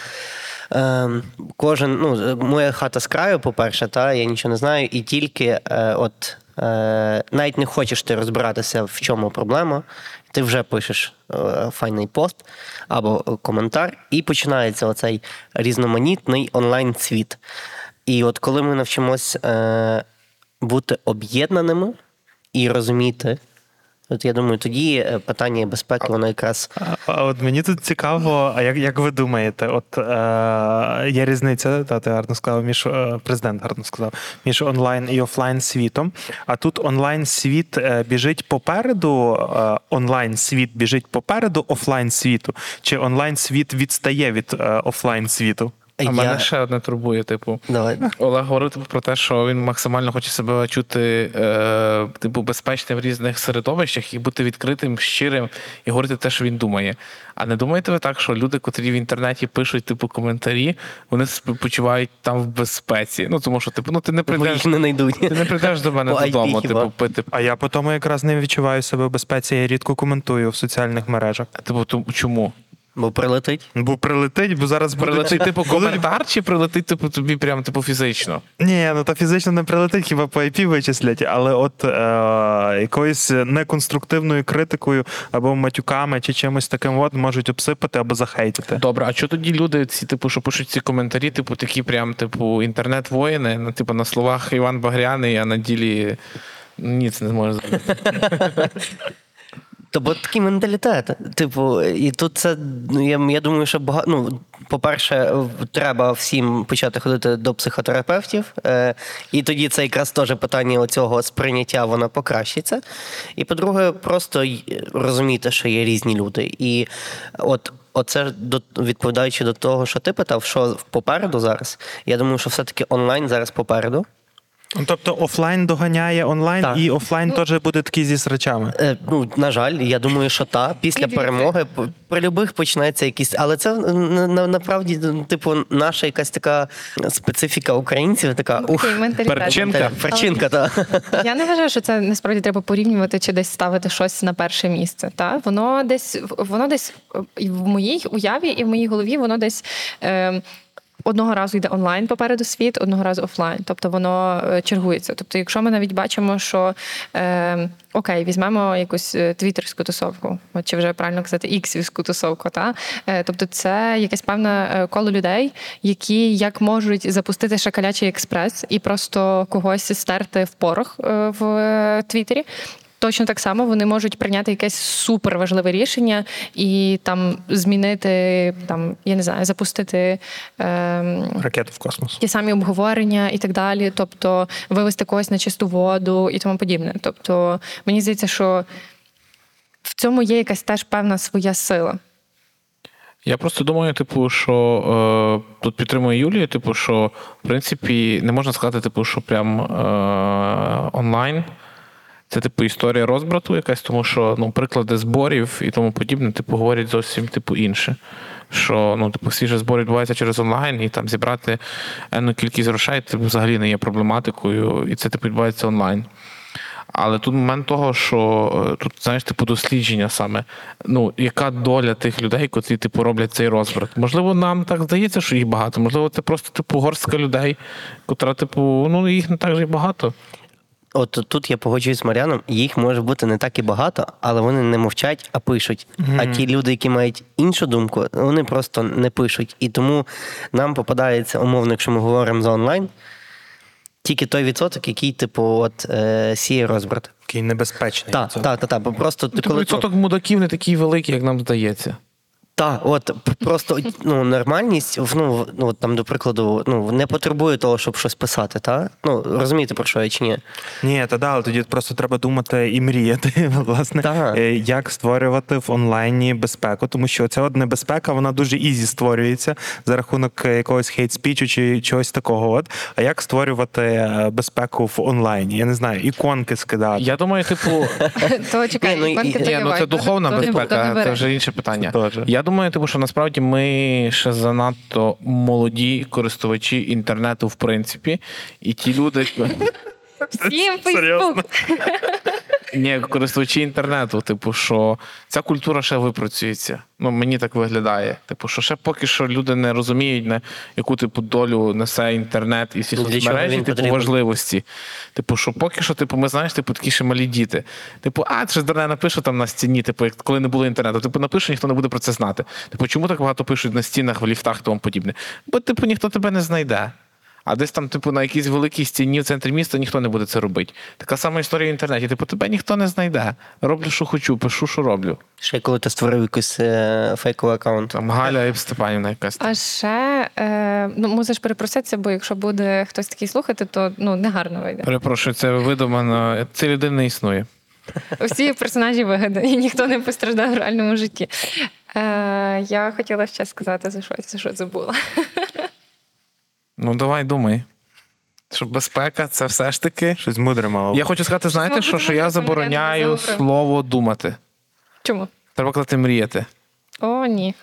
Е, кожен, ну, моя хата з краю, по-перше, та, я нічого не знаю, і тільки е, от Е, навіть не хочеш ти розбиратися, в чому проблема. Ти вже пишеш е, файний пост або е, коментар, і починається оцей різноманітний онлайн-світ. І от коли ми навчимось е, бути об'єднаними і розуміти, от я думаю, тоді е, питання безпеки, воно якраз А, от мені тут цікаво, а як, як ви думаєте, от е, є різниця, та ти гарно сказав, між е, президент гарно сказав, між онлайн і офлайн світом. А тут онлайн світ е, біжить попереду, онлайн світ біжить попереду офлайн світу, чи онлайн світ відстає від офлайн світу? А я... мене ще одне турбує, типу. Давай. Олег говорив типу, про те, що він максимально хоче себе чути е, типу, безпечним в різних середовищах і бути відкритим, щирим і говорити те, що він думає. А не думаєте ви так, що люди, котрі в інтернеті пишуть типу коментарі, вони себе почувають там в безпеці? Ну тому що типу, ну ти не прийдеш, їх не ти не прийдеш до мене додому, типу, пити. А я по тому якраз не відчуваю себе в безпеці, я рідко коментую в соціальних мережах. Типу, чому? Бо прилетить. Бо прилетить, бо зараз Прилетить типу коментар, чи прилетить типу тобі прям типу фізично? Ні, ну та фізично не прилетить, хіба по IP вичислять, але от е, якоюсь неконструктивною критикою або матюками чи чимось таким от можуть обсипати або захейтити. Добре, а що тоді люди, ці, типу, що пишуть ці коментарі, типу, такі прям, типу, інтернет-воїни, ну, типу, на словах Іван Багряний, а на ділі ніц не зможе зробити. То бо такий менталітет. Типу, і тут це ну, я, я думаю, що багато. Ну, по-перше, треба всім почати ходити до психотерапевтів. Е, і тоді це якраз теж питання оцього сприйняття воно покращиться. І по-друге, просто розуміти, що є різні люди. І от. Оце відповідаючи до того, що ти питав, що попереду зараз. Я думаю, що все-таки онлайн зараз попереду. Ну, Тобто офлайн доганяє онлайн, Так. і офлайн теж буде такий зі срачами. Е, ну, на жаль, я думаю, що та після перемоги при любих почнеться якісь. Але це на, на, направді, типу, наша якась така специфіка українців, така ух, Перчинка. перчинка, та. Я не вважаю, що це насправді треба порівнювати чи десь ставити щось на перше місце. Та воно десь воно десь е, в моїй уяві і в моїй голові воно десь. Е, Одного разу йде онлайн попереду світ, одного разу офлайн. Тобто воно е, чергується. Тобто, якщо ми навіть бачимо, що е, окей, візьмемо якусь е, твіттерську тусовку, чи вже правильно казати, іксівську тусовку, та е, тобто це якесь певне е, коло людей, які як можуть запустити шакалячий експрес і просто когось стерти в порох в Твіттері. Точно так само вони можуть прийняти якесь супер важливе рішення і там змінити там, я не знаю, запустити ем, Ракету в космос. ті самі обговорення і так далі, тобто вивести когось на чисту воду і тому подібне. Тобто, мені здається, що в цьому є якась теж певна своя сила. Я просто думаю, типу, що е, тут підтримує Юлія, типу, що в принципі не можна сказати, типу, що прям е, онлайн. Це типу історія розбрату якась, тому що ну, приклади зборів і тому подібне, типу, говорять зовсім типу інше. Що ну, типу, всі ж збори відбуваються через онлайн, і там зібрати енну кількість грошей типу, взагалі не є проблематикою, і це типу відбувається онлайн. Але тут момент того, що е, тут, знаєш, типу дослідження саме, ну, яка доля тих людей, котрі типу роблять цей розбрат. Можливо, нам так здається, що їх багато. Можливо, це просто типу горстка людей, котра, типу, ну їх не так же й багато. От тут я погоджуюсь з Мар'яном, їх може бути не так і багато, але вони не мовчать, а пишуть. А ті люди, які мають іншу думку, вони просто не пишуть. І тому нам попадається, умовно, якщо ми говоримо за онлайн, тільки той відсоток, який, типу, от е, сіє розбрат. Такий небезпечний. Так, так, так, просто ти Типу, коли відсоток мудаків не такий великий, як нам здається. Так, от просто ну, нормальність, ну, ну там, до прикладу, ну, не потребує того, щоб щось писати, так? Ну, розумієте, про що я чи ні? Ні, та да, але тоді просто треба думати і мріяти, власне, Так. е, як створювати в онлайні безпеку, тому що ця от небезпека, вона дуже easy створюється за рахунок якогось хейт-спічу чи чогось такого. От. А як створювати е, безпеку в онлайні? Я не знаю, іконки скидати. Я думаю, типу, То чекай, ну, ну це духовна то не- то не безпека, це вже інше питання. Я думаю, типу, що насправді ми ще занадто молоді користувачі інтернету, в принципі, і ті люди. Всім Фейсбук. Ні, користувачі інтернету, типу, що ця культура ще випрацюється. Ну, мені так виглядає. Типу, що ще поки що люди не розуміють, на яку типу долю несе інтернет і всі соцмережі, типу, важливості. Типу, що поки що, типу, ми знаєш, типу, такі ще малі діти. Типу, а це ж дурне напишу там на стіні, типу, як коли не було інтернету. Типу, напишу, ніхто не буде про це знати. Типу, чому так багато пишуть на стінах, в ліфтах і тому подібне? Бо, типу, ніхто тебе не знайде. А десь там, типу, на якійсь великій стіні в центрі міста ніхто не буде це робити. Така сама історія в інтернеті. Типу, тебе ніхто не знайде. Роблю, що хочу, пишу, що роблю. Ще коли ти створив якийсь е, фейковий аккаунт. Там Галя і Степанівна якась. А ще е, ну, мусиш перепроситися, бо якщо буде хтось такий слухати, то ну негарно вийде. Перепрошую, це видумано. Це людина не існує. Всі персонажі вигадані, ніхто не постраждав в реальному житті. Е, я хотіла ще сказати за щось, за що забула. Ну, давай думай. Що безпека це все ж таки. Щось мудре мало. Я хочу сказати, знаєте, що, що я забороняю слово думати. Чому? Треба казати мріяти. О, ні.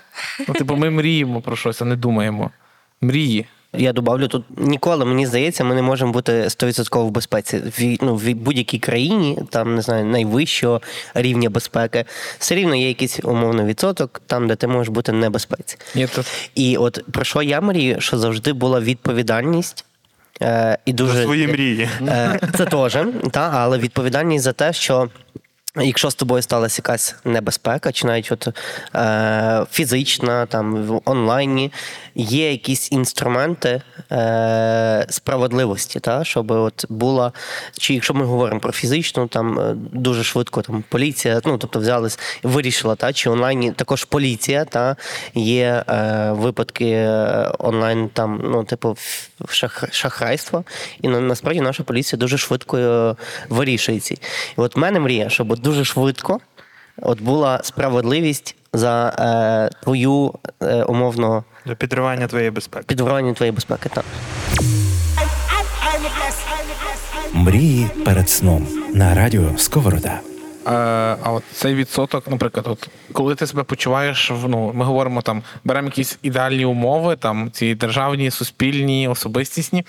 Ну, типу, ми мріємо про щось, а не думаємо. Мрії. Я добавлю тут ніколи, мені здається, ми не можемо бути 100% в безпеці. В, ну, в будь-якій країні, там не знаю, найвищого рівня безпеки, все рівно є якийсь умовний відсоток, там, де ти можеш бути в небезпеці. Ні, то І от про що я мрію, що завжди була відповідальність. Е, і дуже, За свої мрії. Е, це теж, та, але відповідальність за те, що. Якщо з тобою сталася якась небезпека, чи навіть от, е, фізична, там в онлайні, є якісь інструменти е, справедливості, та, щоб от була, чи якщо ми говоримо про фізичну, там е, дуже швидко там поліція, ну тобто взялись, вирішила, та, чи онлайні також поліція, та? Є е, випадки е, онлайн, там, ну, типу, шах, шахрайства, і на, насправді наша поліція дуже швидко е, вирішує ці. І от в мене мрія, щоб дуже швидко от була справедливість за е, твою е, умовно Для підривання твоєї безпеки. підворення твоєї безпеки. Так. Мрії перед сном на радіо Сковорода. Е, а от цей відсоток, наприклад, от коли ти себе почуваєш, в- ну ми говоримо там, беремо якісь ідеальні умови, там ці державні, суспільні, особистісні.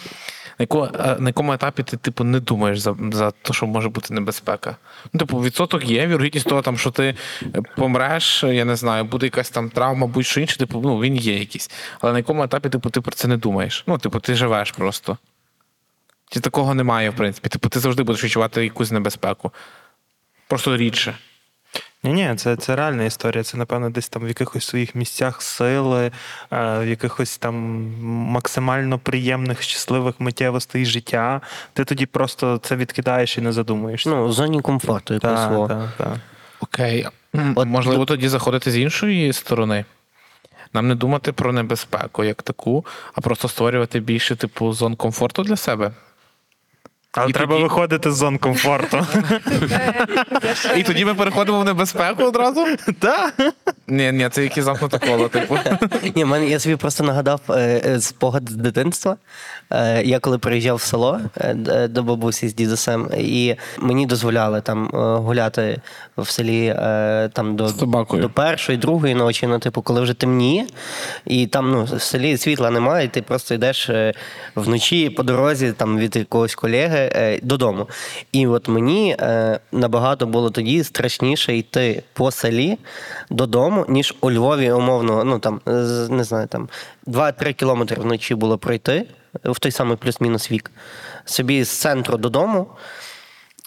На, яко, е, на якому етапі ти типу не думаєш за, за те, що може бути небезпека? Ну, типу, відсоток є, вірогідність того, там, що ти е, помреш, я не знаю, буде якась там травма, будь-що інше, типу, ну він є якийсь. Але на якому етапі типу, ти про це не думаєш? Ну, типу, ти живеш просто. Чи такого немає, в принципі? Типу, ти завжди будеш відчувати якусь небезпеку. Просто рідше. Ні, ні, це, це реальна історія. Це, напевно, десь там в якихось своїх місцях сили, е, в якихось там максимально приємних, щасливих миттєвостей життя. Ти тоді просто це відкидаєш і не задумуєшся. Ну, в зоні комфорту якогось так, свого. так, так. Окей. От Можливо, тоді заходити з іншої сторони. Нам не думати про небезпеку як таку, а просто створювати більше типу зон комфорту для себе. Але І треба тоді- виходити з зон комфорту. І тоді ми переходимо в небезпеку одразу? Так. Ні, ні, це яке замкнуте коло, типу. Ні, мене я собі просто нагадав е, е, спогад з дитинства. Е, я коли приїжджав в село е, до бабусі з дідусем, і мені дозволяли там е, гуляти в селі е, там до, до першої, другої ночі, ну, типу, коли вже темніє, і там ну, в селі світла немає, і ти просто йдеш е, вночі по дорозі там, від якогось колеги е, додому. І от мені е, набагато було тоді страшніше йти по селі додому, ніж у Львові, умовно, ну там не знаю, там 2-3 кілометри вночі було пройти в той самий плюс-мінус вік. Собі з центру додому.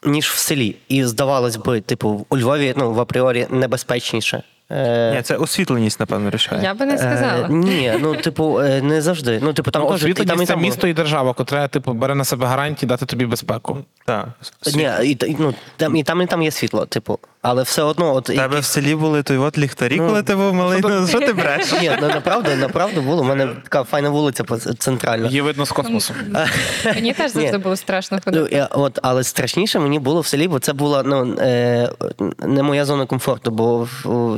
Ніж в селі. І здавалось би, типу, у Львові ну, в апріорі небезпечніше. Е, Ні, це освітленість, напевно, рішає. Я би не сказала. Е, ні, ну, типу, е, не завжди. Ну, типу, там Ну, теж і там, і це там місто і держава, котре типу, бере на себе гарантії дати тобі безпеку. Так. Ні, і, і, ну, там, і там, і там є світло, типу. Але все одно, от У тебе в селі були той от ліхтарі, Ну, коли ти був малий. Ну, що ти бреш? Ні, ну направду, направду було. У мене така файна вулиця по- центральна. Її видно з космосу. Мені теж завжди було страшно Ну, ходити. я, от, але страшніше мені було в селі, бо це була ну, е, не моя зона комфорту, бо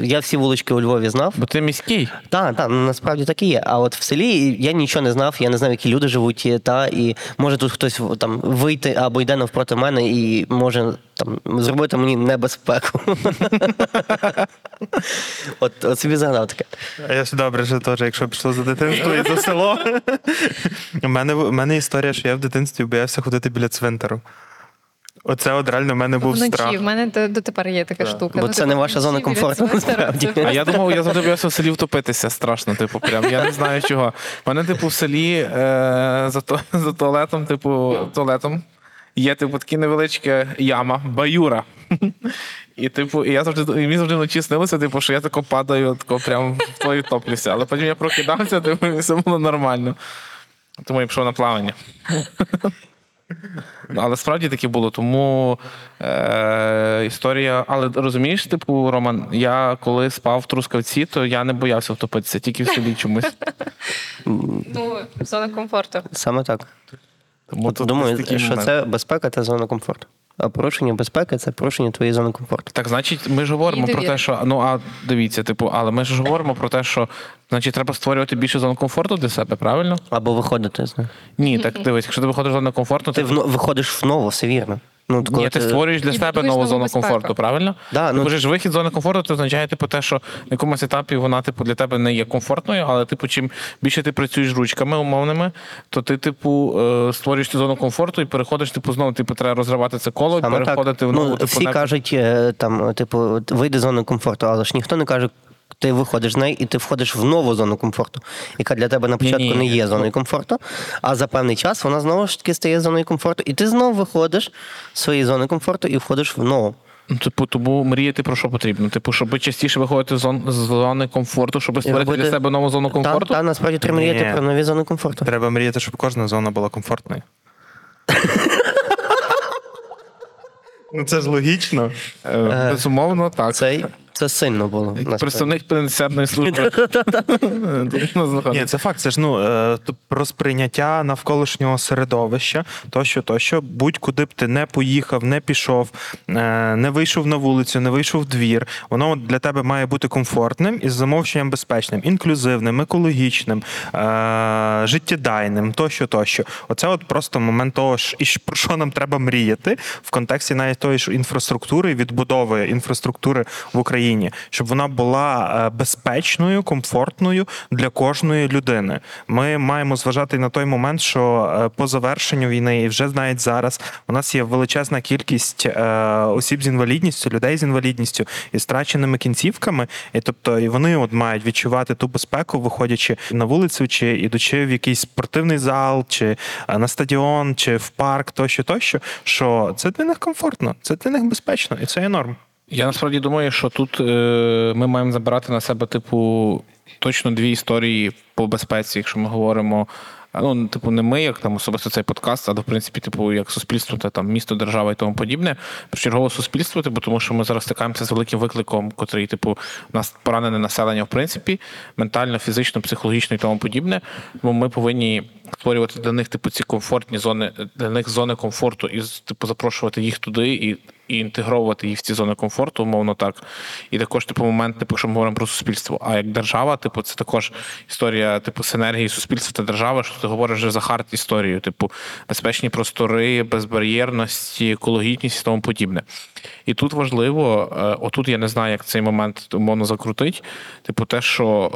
я всі вулички у Львові знав. Бо ти міський. Так, так, ну, насправді так і є. А от в селі я нічого не знав, я не знав, які люди живуть, та, і може тут хтось там вийти або йде навпроти мене і може там зробити мені небезпеку. От, от собі згадав таке. А я ж добре, що теж, якщо пішло за дитинство і за село. У мене, у мене історія, що я в дитинстві боявся ходити біля цвинтару. Оце от реально в мене був Вночі страх. в мене до, дотепер є така штука. Бо Ну, це типу, не ваша зона біля комфорту, насправді. А я думав, я завжди боявся в селі втопитися страшно, типу, прям. Я не знаю чого. У мене, типу, в селі е, за, то, за туалетом, типу, туалетом є, типу, така невеличка яма, баюра. І, типу, і я завжди і мені завжди вночі снилося, типу, що я тако падаю, тако прям в твою топлюся. Але потім я прокидався, типу, і все було нормально. Тому я пішов на плавання. Але справді таке було, тому е, історія. Але розумієш, типу, Роман, я коли спав в Трускавці, то я не боявся втопитися, тільки в селі чомусь. Ну, зона комфорту. Саме так. Тому От тут думаю, що момент. це безпека та зона комфорту. А порушення безпеки це порушення твоєї зони комфорту. Так, значить, ми ж говоримо про те, що ну а дивіться, типу, але ми ж говоримо про те, що значить треба створювати більше зон комфорту для себе, правильно? Або виходити з них. Ні, так дивись, якщо ти виходиш з зони комфорту, Ти ти, В... виходиш в нову, все вірно. Ну, Ні, ти створюєш для себе нову зону безпеку. комфорту, правильно? Да, ти ну- кажеш, вихід з зони комфорту, це означає, типу, те, що на якомусь етапі вона, типу, для тебе не є комфортною, але типу, чим більше ти працюєш ручками умовними, то ти, типу, е, створюєш цю зону комфорту і переходиш, типу, знову, типу, треба розривати це коло, Саме так. переходити в нову, ну, типу, всі не- кажуть, е, там, типу, вийди з зони комфорту, але ж ніхто не каже, ти виходиш з неї і ти входиш в нову зону комфорту, яка для тебе на початку Ні-ні. не є зоною комфорту, а за певний час вона знову ж таки стає зоною комфорту, і ти знову виходиш з своєї зони комфорту і входиш в нову. Ну, Типу, тому мріяти про що потрібно? Типу, щоб частіше виходити з зон- зони комфорту, щоб створити робити- для себе нову зону комфорту. та насправді треба мріяти про нові зони комфорту. Треба мріяти, щоб кожна зона була комфортною. Ну це ж логічно. Е, Безумовно, так. Це, це сильно було. Представник пенітенціарної служби. Ні, це факт. Це ж ну е, про сприйняття навколишнього середовища, тощо, тощо, будь-куди б ти не поїхав, не пішов, е, не вийшов на вулицю, не вийшов в двір. Воно для тебе має бути комфортним і з замовченням безпечним, інклюзивним, екологічним, е, життєдайним, тощо, тощо. Оце от просто момент того, і про що нам треба мріяти в контексті навіть тої ж інфраструктури, відбудови інфраструктури в Україні, щоб вона була е, безпечною, комфортною для кожної людини. Ми маємо зважати на той момент, що е, по завершенню війни, і вже навіть зараз, у нас є величезна кількість е, осіб з інвалідністю, людей з інвалідністю і страченими кінцівками. І тобто, і вони от мають відчувати ту безпеку, виходячи на вулицю, чи ідучи в якийсь спортивний зал, чи на стадіон, чи в парк, тощо, тощо, що це для них комфортно, це для них безпечно, і це є норм. Я насправді думаю, що тут е, ми маємо забирати на себе, типу, точно дві історії по безпеці, якщо ми говоримо. Ну, типу, не ми, як там особисто цей подкаст, а в принципі, типу, як суспільство, та там місто, держава і тому подібне. Першочергово суспільство, типу, тому що ми зараз стикаємося з великим викликом, котрий, типу, у нас поранене населення, в принципі, ментально, фізично, психологічно і тому подібне. Тому ми повинні створювати для них, типу, ці комфортні зони, для них зони комфорту і типу, запрошувати їх туди і і інтегровувати їх в ці зони комфорту, умовно так. І також, типу, момент, типу, якщо ми говоримо про суспільство. А як держава, типу, це також історія, типу, синергії суспільства та держави, що ти говориш вже за hard історію, типу, безпечні простори, безбар'єрності, екологічність і тому подібне. І тут важливо, е, отут я не знаю, як цей момент умовно закрутить. Типу, те, що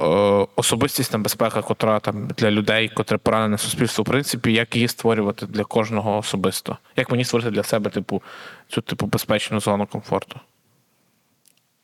е, особистісна безпека, котра там для людей, котре поранене суспільство, в принципі, як її створювати для кожного особисто. Як мені створити для себе, типу, цю типу безпечну зону комфорту?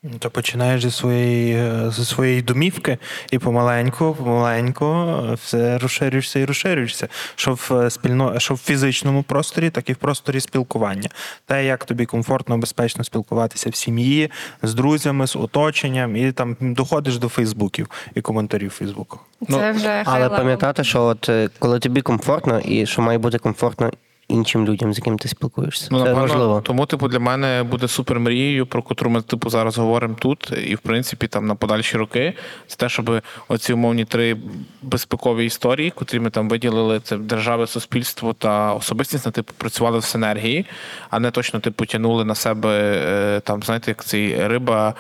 Ну, То починаєш зі своєї, е, зі своєї домівки і помаленьку, помаленьку е, все розширюєшся і розширюєшся. Що в е, спільно, що в фізичному просторі, так і в просторі спілкування. Те, як тобі комфортно, безпечно спілкуватися в сім'ї, з друзями, з оточенням, і там доходиш до Фейсбуків і коментарів Фейсбуку. Це вже Ну, Але high пам'ятати, що от коли тобі комфортно, і що має бути комфортно іншим людям, з яким ти спілкуєшся. Ну, це важливо. Тому, типу, для мене буде супер мрією, про котру ми типу зараз говоримо тут, і в принципі там на подальші роки. Це те, щоб оці умовні три безпекові історії, котрі ми там виділили, це держави, суспільство та особистість, на типу працювали в синергії, а не точно типу тягнули на себе е, там, знаєте, як цей риба,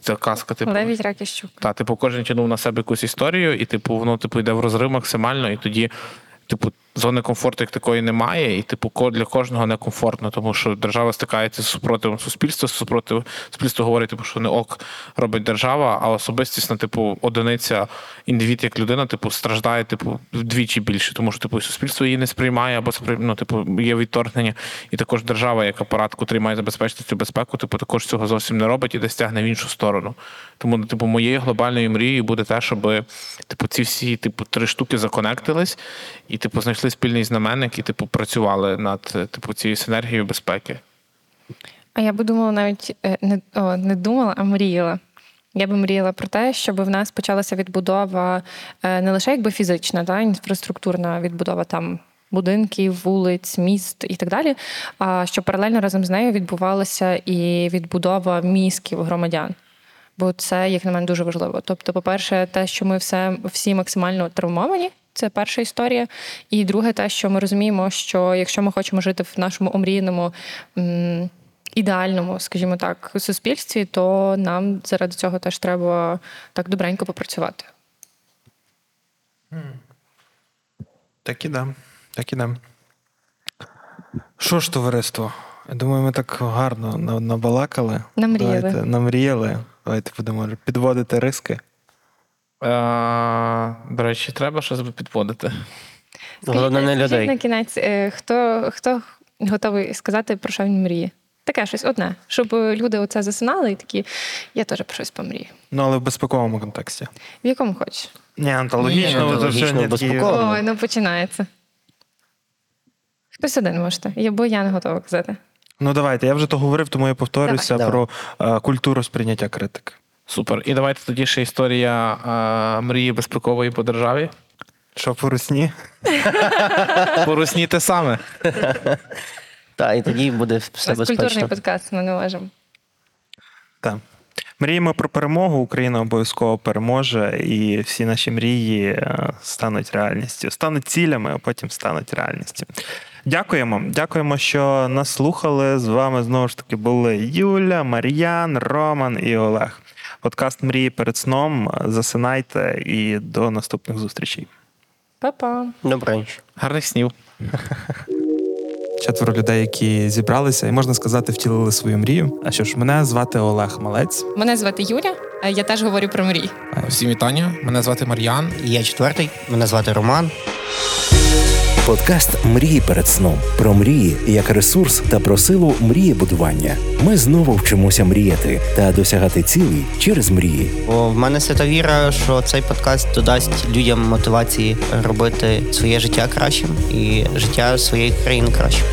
ця казка, типу. Левіть раки щук. Та, типу, кожен тягнув на себе якусь історію, і типу, воно типу йде в розрив максимально, і тоді, типу, зони комфорту як такої немає, і типу для кожного некомфортно, тому що держава стикається з супротивом суспільства. Супротив суспільство говорить, типу, що не ок робить держава, а особистісна, типу, одиниця, індивід як людина, типу, страждає, типу, вдвічі більше, тому що типу суспільство її не сприймає, або ну, типу, є відторгнення, і також держава, як апарат, котрий має забезпечити цю безпеку, типу, також цього зовсім не робить і десь тягне в іншу сторону. Тому, ну, типу, моєю глобальною мрією буде те, щоб типу, ці всі типу, три штуки законектились і типу, знайшли спільний знаменник і типу, працювали над типу, цією синергією безпеки. А я би думала навіть е, не, о, не думала, а мріяла. Я би мріяла про те, щоб в нас почалася відбудова е, не лише якби фізична, да, інфраструктурна відбудова там будинків, вулиць, міст і так далі. А щоб паралельно разом з нею відбувалася і відбудова мізків громадян. Бо це, як на мене, дуже важливо. Тобто, по-перше, те, що ми все всі максимально травмовані, це перша історія. І друге, те, що ми розуміємо, що якщо ми хочемо жити в нашому омріяному. Ідеальному, скажімо так, суспільстві, то нам заради цього теж треба так добренько попрацювати. Так і да. Так і да. Що ж, товариство? Я думаю, ми так гарно набалакали. Намріяли. Давайте, намріяли. Давайте будемо підводити риски. Е, до речі, треба щось би підводити. Головне не людей. на кінець, е, хто, хто готовий сказати, про що він мріє? Таке щось одне, щоб люди оце засинали і такі, я теж про щось помрію. Ну, але в безпековому контексті. В якому хочеш. Ні, антологічно, це антологічно, сьогодні безпеково. Ой, ну починається. Хтось один можете, Я- бо я не готова казати. Ну давайте, я вже то говорив, тому я повторюся Давай. про е, культуру сприйняття критики. Супер. І давайте тоді ще історія е, мрії безпекової по державі. Що по русні? По русні те саме. Так, і тоді буде все нас культурний безпечно. подкаст, ми не можемо. Так. Мріємо про перемогу. Україна обов'язково переможе, і всі наші мрії е, стануть реальністю. Стануть цілями, а потім стануть реальністю. Дякуємо. Дякуємо, що нас слухали. З вами знову ж таки були Юля, Мар'ян, Роман і Олег. Подкаст Мрії перед сном. Засинайте і до наступних зустрічей. Па-па. Добре. Гарних снів. четверо людей, які зібралися, і можна сказати, втілили свою мрію. А що ж, мене звати Олег Малець. Мене звати Юля, я теж говорю про мрії. Всім вітання. Мене звати Мар'ян. І Я четвертий. Мене звати Роман. Подкаст Мрії перед сном про мрії як ресурс та про силу мрієбудування. Ми знову вчимося мріяти та досягати цілей через мрії. О, в мене свята віра, що цей подкаст додасть людям мотивації робити своє життя кращим і життя своєї країни кращим.